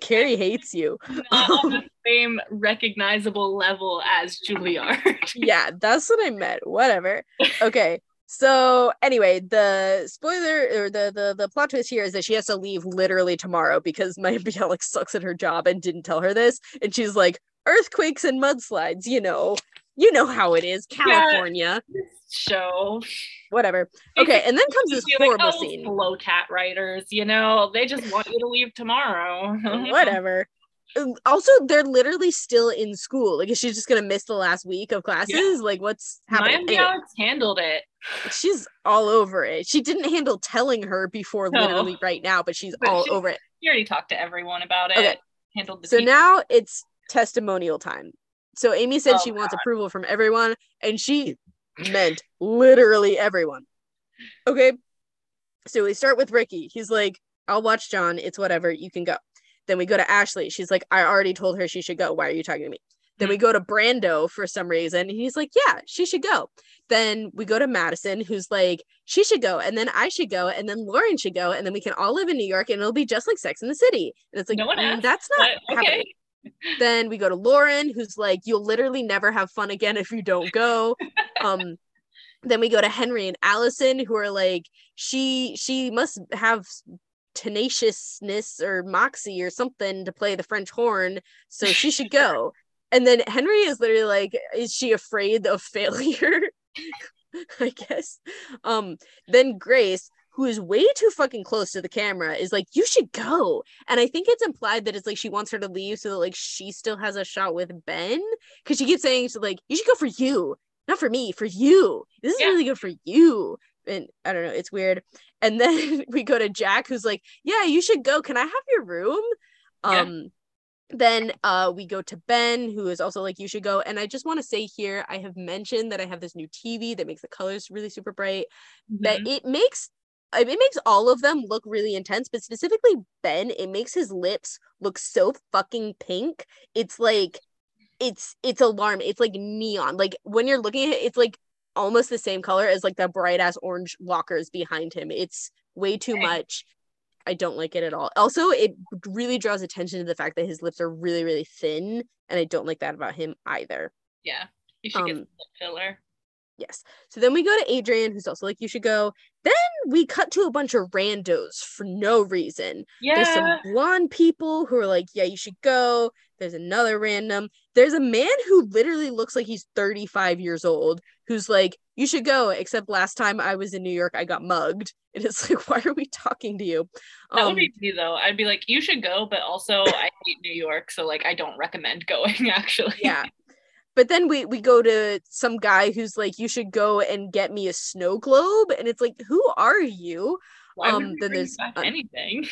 Carrie hates you. Not on the (laughs) same recognizable level as Juilliard. Yeah, that's what I meant. Whatever. Okay. So anyway, the spoiler or the the the plot twist here is that she has to leave literally tomorrow because (laughs) Mayim Bialik sucks at her job and didn't tell her this, and she's like earthquakes and mudslides. You know, you know how it is, California. Show. Whatever. Okay, and then comes this be like, horrible "Oh, scene. Slow cat writers, you know, they just want you to leave tomorrow. (laughs) whatever. Um, Also, they're literally still in school. Like, is she just gonna miss the last week of classes? Like, what's happening? Mayim Bialik's handled it. she's all over it. She didn't handle telling her before No. literally right now, but she's But all she- over it. You already talked to everyone about it. Okay. Handled the So now it's testimonial time. So Amy said Oh, she wants approval from everyone, and she meant literally everyone. Okay. So we start with Ricky. He's like, I'll watch John. It's whatever. You can go. Then we go to Ashley. She's like, I already told her she should go. Why are you talking to me? Then we go to Brando for some reason. He's like, Yeah, she should go. Then we go to Madison, who's like, She should go. And then I should go. And then Lauren should go. And then we can all live in New York and it'll be just like Sex in the City. And it's like, No one "Mm, That's not But, happening. (laughs) Then we go to Lauren, who's like, You'll literally never have fun again if you don't go. (laughs) um, then we go to Henry and Allison, who are like, she she must have tenaciousness or moxie or something to play the French horn, so she should go. (laughs) And then Henry is literally like, is she afraid of (laughs) failure? I guess. Um, then Grace, who is way too fucking close to the camera, is like, you should go. And I think it's implied that it's like she wants her to leave so that like she still has a shot with Ben. Cause she keeps saying to like, you should go for you, not for me, for you. This is Yeah. really good for you. And I don't know, it's weird. And then (laughs) we go to Jack, who's like, Yeah, you should go. Can I have your room? Yeah. Um then uh we go to Ben, who is also like, You should go. And I just want to say here, I have mentioned that I have this new TV that makes the colors really super bright that Mhm. it makes it makes all of them look really intense, but specifically Ben, it makes his lips look so fucking pink. It's like it's it's alarming. It's like neon. Like when you're looking at it, it's like almost the same color as like the bright ass orange lockers behind him. It's way too much. I don't like it at all. Also, it really draws attention to the fact that his lips are really, really thin, and I don't like that about him either. Yeah. You should get Um, some filler. Yes. So then we go to Adrian, who's also like, you should go. Then we cut to a bunch of randos for no reason. Yeah. There's some blonde people who are like, yeah, you should go. There's another random. There's a man who literally looks like he's 35 years old who's like, you should go. Except last time I was in New York, I got mugged. (laughs) And it's like, why are we talking to you? That Um, would be me though. I'd be like, you should go, but also I hate New York, so like I don't recommend (laughs) going actually. yeah. But then we we go to some guy who's like, you should go and get me a snow globe. And it's like, who are you? Why Um, then there's, uh, anything?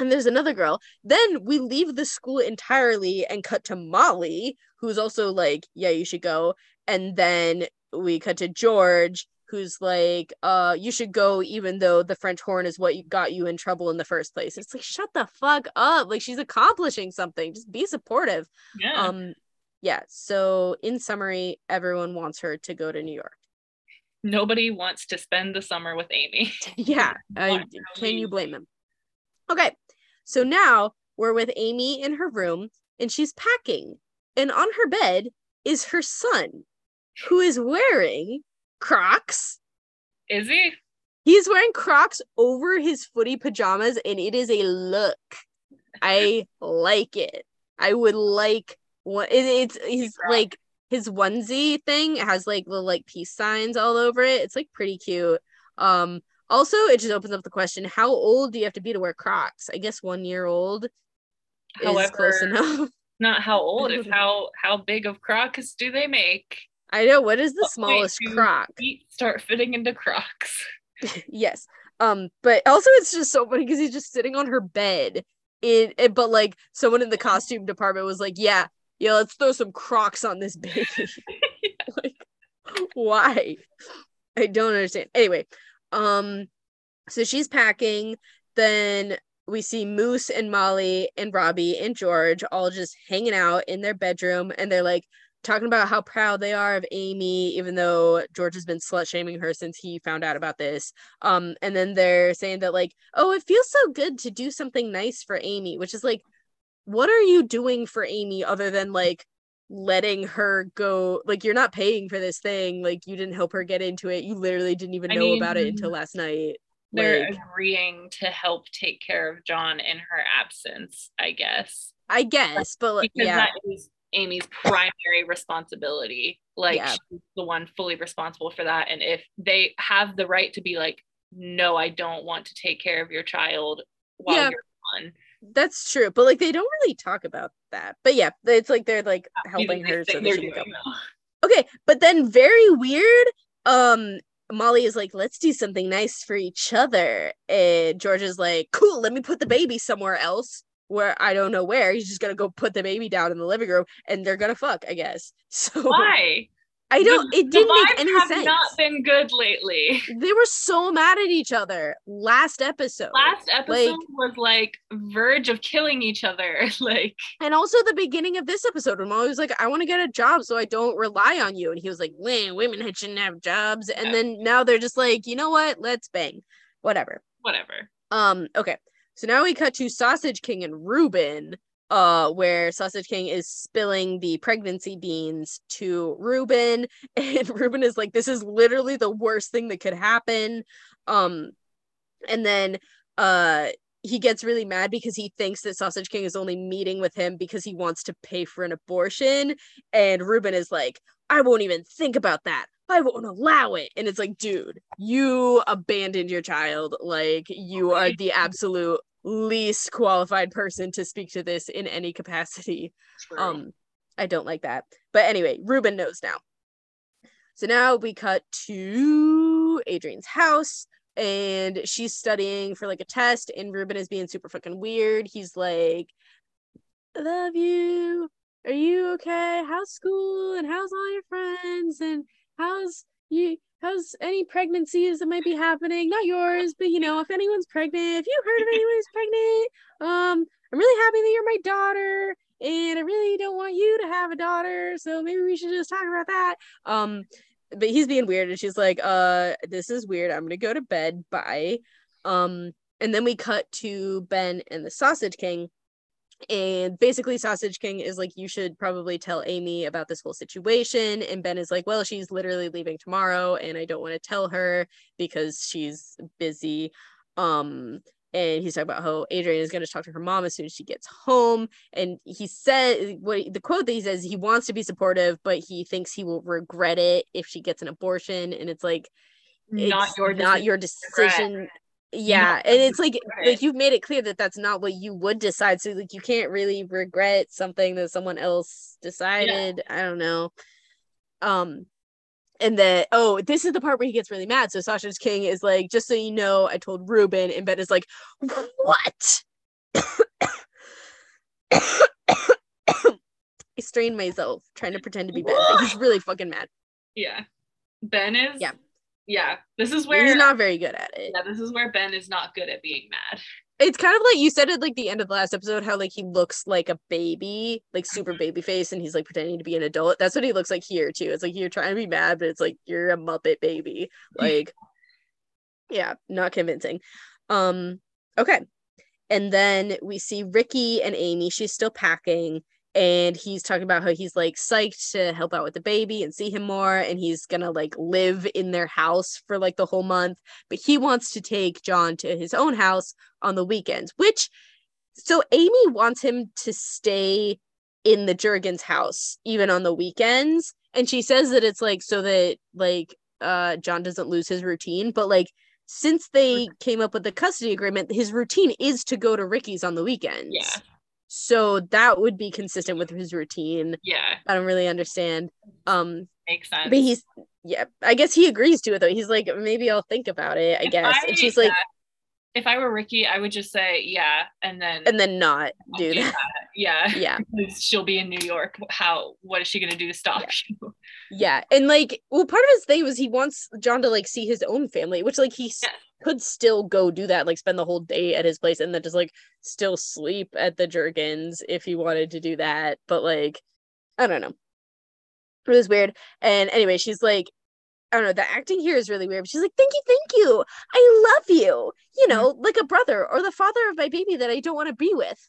And there's another girl. Then we leave the school entirely and cut to Molly, who's also like, yeah, you should go. And then we cut to George, who's like, uh, you should go, even though the French horn is what got you in trouble in the first place. It's like, shut the fuck up. Like she's accomplishing something. Just be supportive. Yeah. Um, yeah. So in summary, everyone wants her to go to New York. Nobody wants to spend the summer with Amy. (laughs) yeah I, can you blame him okay so now we're with amy in her room and she's packing. And on her bed is her son who is wearing crocs. Is he? he's wearing crocs over his footy pajamas and it is a look. I (laughs) like it. I would like what it, it's he's like his onesie thing has like little like peace signs all over it. It's like pretty cute. Um also it just opens up the question how old do you have to be to wear crocs? I guess one year old is close enough. not how old, it's (laughs) how how big of Crocs do they make? i know what is the What smallest croc? Feet start fitting into Crocs. (laughs) (laughs) yes um but also it's just so funny because he's just sitting on her bed it, it but like someone in the costume department was like yeah yeah let's throw some crocs on this baby. Like why? I don't understand. Anyway um so she's packing then we see moose and molly and robbie and george all just hanging out in their bedroom and they're like talking about how proud they are of amy even though george has been slut shaming her since he found out about this. Um and then they're saying that like oh it feels so good to do something nice for amy which is like what are you doing for amy other than like letting her go like you're not paying for this thing like you didn't help her get into it you literally didn't even I know about it until last night They're like agreeing to help take care of John in her absence, I guess. i guess but like Because yeah that is Amy's primary responsibility. Like Yeah. she's the one fully responsible for that. And if they have the right to be like, no, I don't want to take care of your child while Yeah. you're gone. That's true but like they don't really talk about that but yeah it's like they're like helping her so that they're she can go doing. Okay, but then very weird. Um, Molly is like, let's do something nice for each other. And George is like, cool, let me put the baby somewhere else where I don't know where. He's just gonna go put the baby down in the living room and they're gonna fuck, I guess. (laughs) So Why? I don't The- it didn't make vibes any have sense. not been good lately. They were so mad at each other last episode. Last episode Like- was like verge of killing each other. (laughs) like and also the beginning of this episode when Molly was like, I want to get a job so I don't rely on you. And he was like, "Well, women shouldn't have jobs. And Yeah. then now they're just like, you know what? Let's bang. Whatever. whatever. Um, okay. So now we cut to Sausage King and Ruben, uh, where Sausage King is spilling the pregnancy beans to Ruben, (laughs) and Ruben is like, This is literally the worst thing that could happen. Um, and then uh he gets really mad because he thinks that Sausage King is only meeting with him because he wants to pay for an abortion. And Ruben is like, I won't even think about that. I won't allow it. And it's like, dude, you abandoned your child. Like, you are the absolute least qualified person to speak to this in any capacity. True. Um, I don't like that. But anyway, Ruben knows now. So now we cut to Adrian's house and she's studying for like a test and Ruben is being super fucking weird. He's like, I love you. Are you okay? How's school and how's all your friends and how's you how's any pregnancies that might be happening? Not yours, but you know, if anyone's pregnant, if you heard of (laughs) anyone who's pregnant, um, I'm really happy that you're my daughter and I really don't want you to have a daughter, so maybe we should just talk about that. Um, but he's being weird, and she's like, "Uh, this is weird. I'm gonna go to bed. Bye." Um, and then we cut to Ben and the Sausage King, And basically, Sausage King is like, you should probably tell Amy about this whole situation. And Ben is like, well, she's literally leaving tomorrow, and I don't want to tell her because she's busy. Um, and he's talking about how Adrian is going to talk to her mom as soon as she gets home. And he said, what the quote that he says, he wants to be supportive, but he thinks he will regret it if she gets an abortion. And it's like, Not it's your not your decision. Yeah, and it's like like you've made it clear that that's not what you would decide. So like you can't really regret something that someone else decided. I don't know. Um, and that oh, this is the part where he gets really mad. So Sausage King is like, just so you know, I told Ruben, and Ben is like, what? (coughs) I strained myself trying to pretend to be Ben, he's really fucking mad. Yeah. Ben is Yeah. Yeah. This is where He's not very good at it. yeah, this is where Ben is not good at being mad. It's kind of like you said at like the end of the last episode, how like he looks like a baby, like super baby face, and he's like pretending to be an adult. That's what he looks like here too. It's like you're trying to be mad, but it's like you're a muppet baby. (laughs) Like, yeah, not convincing. Um, okay. And then we see Ricky and Amy. She's still packing, and he's talking about how he's like psyched to help out with the baby and see him more, and he's gonna like live in their house for like the whole month. But he wants to take John to his own house on the weekends, which so Amy wants him to stay in the Juergens house even on the weekends. And she says that it's like so that like uh John doesn't lose his routine, but like since they came up with the custody agreement, his routine is to go to Ricky's on the weekends. Yeah. So that would be consistent with his routine. Yeah. I don't really understand. Um Makes sense. but he's yeah, I guess he agrees to it though. He's like, maybe I'll think about it, I If guess. I- and she's like, if I were Ricky, I would just say yeah, and then and then not do that. yeah. (laughs) Yeah. (laughs) she'll be in New York. How what is she gonna do to stop you? Yeah. And like, well, part of his thing was he wants John to like see his own family, which like he Yeah. Could still go do that, like spend the whole day at his place and then just like still sleep at the Juergens if he wanted to do that. But like, I don't know. It was weird. And anyway, she's like, I don't know, the acting here is really weird. She's like, thank you, thank you. I love you. You know, like a brother or the father of my baby that I don't want to be with.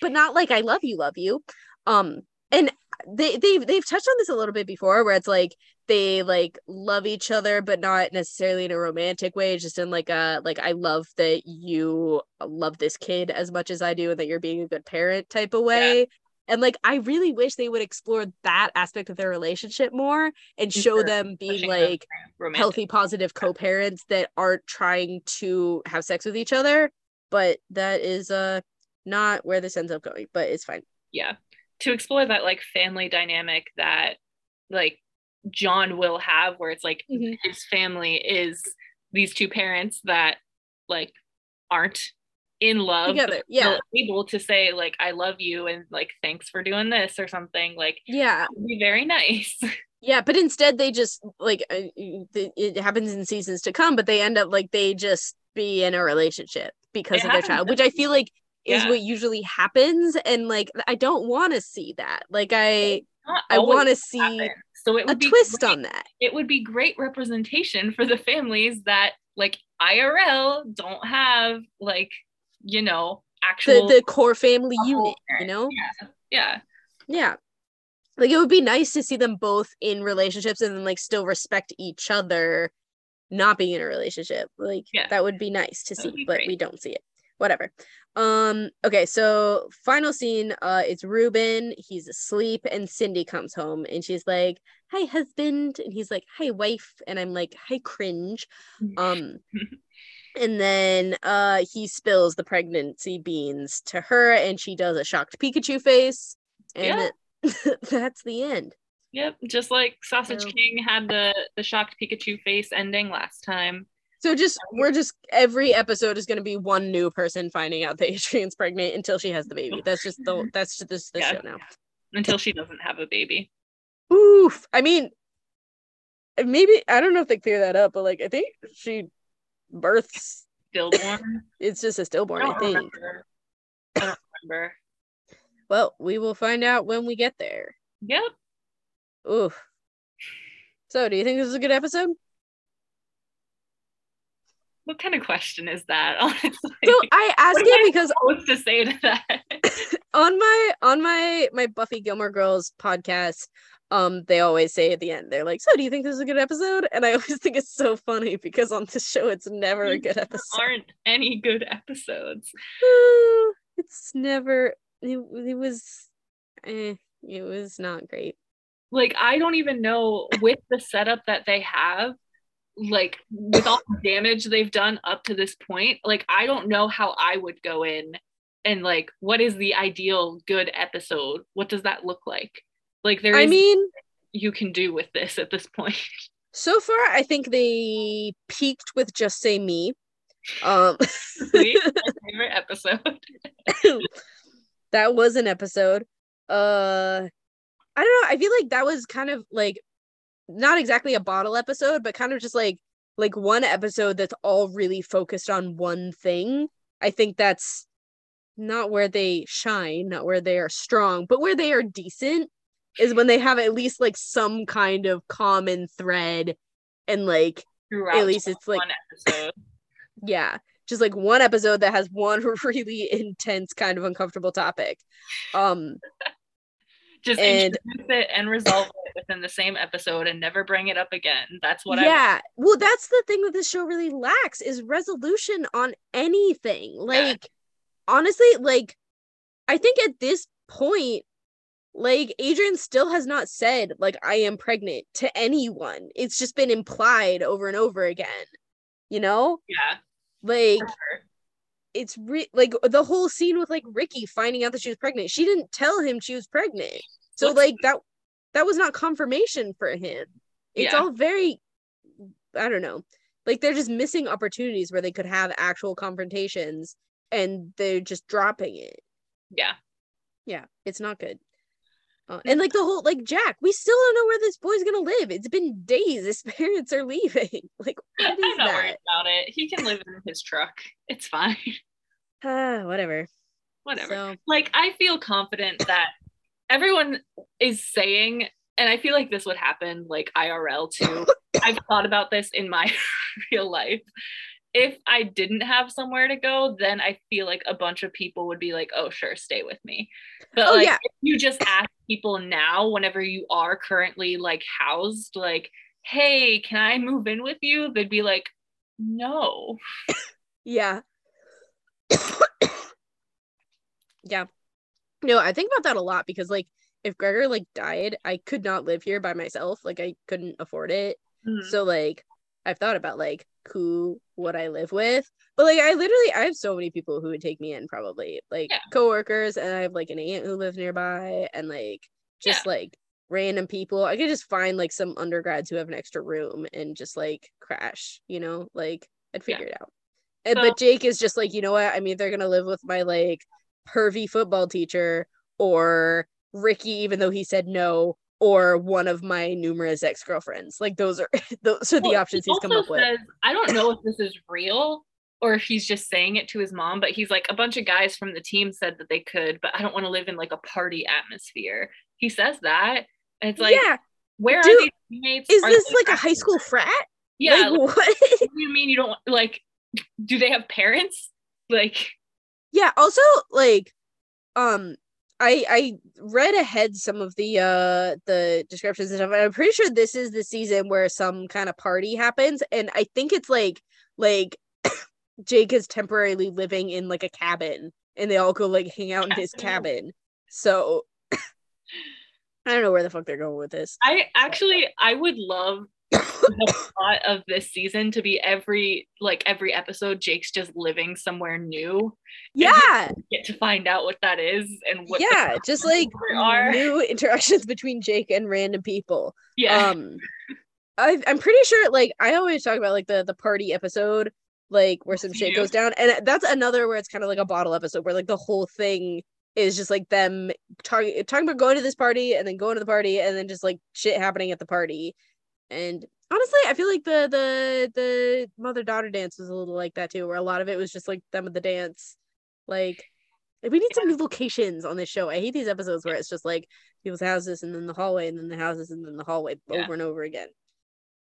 But not like I love you, love you. Um, and they they've they've touched on this a little bit before where it's like they like love each other but not necessarily in a romantic way just in like a like i love that you love this kid as much as i do and that you're being a good parent type of way and like i really wish they would explore that aspect of their relationship more and show Sure. them being them like romantic. healthy positive co-parents that aren't trying to have sex with each other but that is uh not where this ends up going but it's fine yeah to explore that like family dynamic that like john will have where it's like Mhm. his family is these two parents that like aren't in love together but yeah able to say like i love you and like thanks for doing this or something like yeah be very nice (laughs) Yeah, but instead they just like uh, it it happens in seasons to come, but they end up like they just be in a relationship because It of their happens. child, which I feel like is Yeah. what usually happens, and like I don't want to see that. Like I I want to see happen. So it a would be twist great- on that. it would be great representation for the families that like IRL don't have like you know The actual the core family unit, you know? yeah yeah Yeah. Like it would be nice to see them both in relationships and then like still respect each other, not being in a relationship. Like Yeah. that would be nice to That see, but great. we don't see it. Whatever. Um, okay, so final scene, uh, it's Ruben, he's asleep, and Cindy comes home and she's like, Hi, husband, and he's like, Hi, wife, and I'm like, Hi, cringe. (laughs) Um and then uh he spills the pregnancy beans to her and she does a shocked Pikachu face. And Yeah. it- (laughs) that's the end. yep just like Sausage So- King had the the shocked Pikachu face ending last time So just we're just every episode is gonna be one new person finding out that Adrian's pregnant until she has the baby. Oh. That's just the mm-hmm. that's just this the Yeah. show now. until she doesn't have a baby Oof. I mean maybe I don't know if they clear that up, but like I think she births stillborn (laughs) it's just a stillborn, I I think. remember I don't remember Well, we will find out when we get there. yep Oof. So do you think this is a good episode? What kind of question is that (laughs) honestly So I ask What am it because supposed to say to that (laughs) on my on my my Buffy Gilmore Girls podcast, um, they always say at the end, they're like, "So, do you think this is a good episode?" And I (laughs) always think it's so funny because on this show, it's never a good episode. Aren't any good episodes? (sighs) it's never. It, it was. Eh, it was not great. Like I don't even know with the setup that they have, like with all the damage they've done up to this point. Like I don't know how I would go in and like what is the ideal good episode? What does that look like? Like there I mean, you can do with this at this point. So far, I think they peaked with "Just Say Me." Um, (laughs) (laughs) favorite episode. that was an episode. Uh, I don't know. I feel like that was kind of like not exactly a bottle episode, but kind of just like like one episode that's all really focused on one thing. I think that's not where they shine, not where they are strong, but where they are decent is when they have at least like some kind of common thread and like Throughout at least it's like episode. (laughs) yeah just like one episode that has one (laughs) really intense kind of uncomfortable topic um just and, introduce it and resolve it within the same episode and never bring it up again that's what yeah I well that's the thing that this show really lacks is resolution on anything like yeah. honestly like i think at this point like Adrian still has not said like I am pregnant to anyone. It's just been implied over and over again. You know? Yeah. Like sure. It's re- like the whole scene with like Ricky finding out that she was pregnant. She didn't tell him she was pregnant. So What's- like that that was not confirmation for him. It's yeah. all very I don't know. Like they're just missing opportunities where they could have actual confrontations and they're just dropping it. Yeah. Yeah, it's not good. Uh, and like the whole like Jack, we still don't know where this boy's gonna live. It's been days. His (laughs) parents are leaving. (laughs) Like what is I'm not that? worried about it. He can live in his truck. It's fine. Uh, (laughs) whatever. Whatever. So. Like I feel confident that everyone is saying, and I feel like this would happen like IRL too. (coughs) I've thought about this in my real life if I didn't have somewhere to go, then I feel like a bunch of people would be like, "Oh, sure, stay with me." But oh, like, yeah. if you just ask people now, whenever you are currently like housed, like, "Hey, can I move in with you?" They'd be like, "No." yeah. (coughs) yeah. No, I think about that a lot because like if Gregor like died, I could not live here by myself. Like I couldn't afford it. Mm-hmm. So like I've thought about like who would I live with? But like I literally I have so many people who would take me in probably. Like yeah. coworkers and I have like an aunt who lives nearby and like just yeah. like random people. I could just find like some undergrads who have an extra room and just like crash, you know? Like I'd figure yeah. it out. And, so, but Jake is just like, you know what? I'm either gonna live with my like pervy football teacher or Ricky, even though he said no, or one of my numerous ex-girlfriends like those are (laughs) those are the options he he's come up says, with i don't know if this is real or if he's just saying it to his mom but he's like a bunch of guys from the team said that they could but i don't want to live in like a party atmosphere. He says that and it's like yeah. Where Dude, are these teammates? is are this like a high school frat? Yeah like, like, what? what do you mean you don't like do they have parents? Like yeah also like um I I read ahead some of the uh the descriptions and stuff, and I'm pretty sure this is the season where some kind of party happens, and I think it's like like (coughs) Jake is temporarily living in like a cabin, and they all go like hang out in his cabin. So (coughs) I don't know where the fuck they're going with this. I actually I would love the plot of this season to be every like every episode jake's just living somewhere new. Yeah. get to find out what that is and what yeah just like are. new interactions between jake and random people. Yeah. Um I, i'm pretty sure like i always talk about like the the party episode like where some shit goes down and that's another where it's kind of like a bottle episode where like the whole thing is just like them talking talking about going to this party and then going to the party and then just like shit happening at the party and honestly, I feel like the the the mother daughter dance was a little like that too, where a lot of it was just like them at the dance. Like we need some new locations on this show. I hate these episodes where it's just like people's houses and then the hallway and then the houses and then the hallway yeah. over and over again.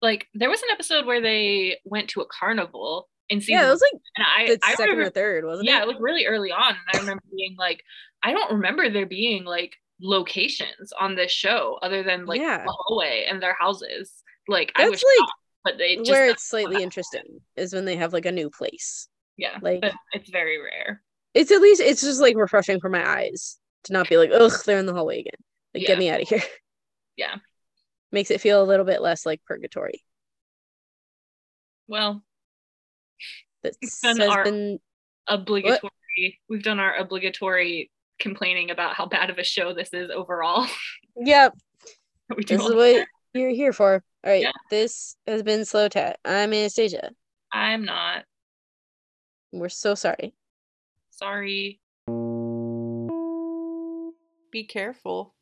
Like there was an episode where they went to a carnival in season. Yeah, it was like and I, the I second remember, or third, wasn't yeah, it? Yeah it was really early on, and I remember being like, I don't remember there being like locations on this show other than like Yeah. the hallway and their houses. Like I That's was like shocked, but they just Where it's slightly interesting is when they have like a new place. yeah, like- but it's very rare. It's at least it's just like refreshing for my eyes to not be like, ugh, they're in the hallway again. Like, Yeah. get me out of here. (laughs) Yeah. Makes it feel a little bit less like purgatory. Well, done has our- been obligatory. We've done our obligatory complaining about how bad of a show this is overall. (laughs) Yep. we do This is what you're here for. All right. Yeah. This has been Slow Tat. I'm Anastasia. I'm not We're so sorry. sorry. Be careful.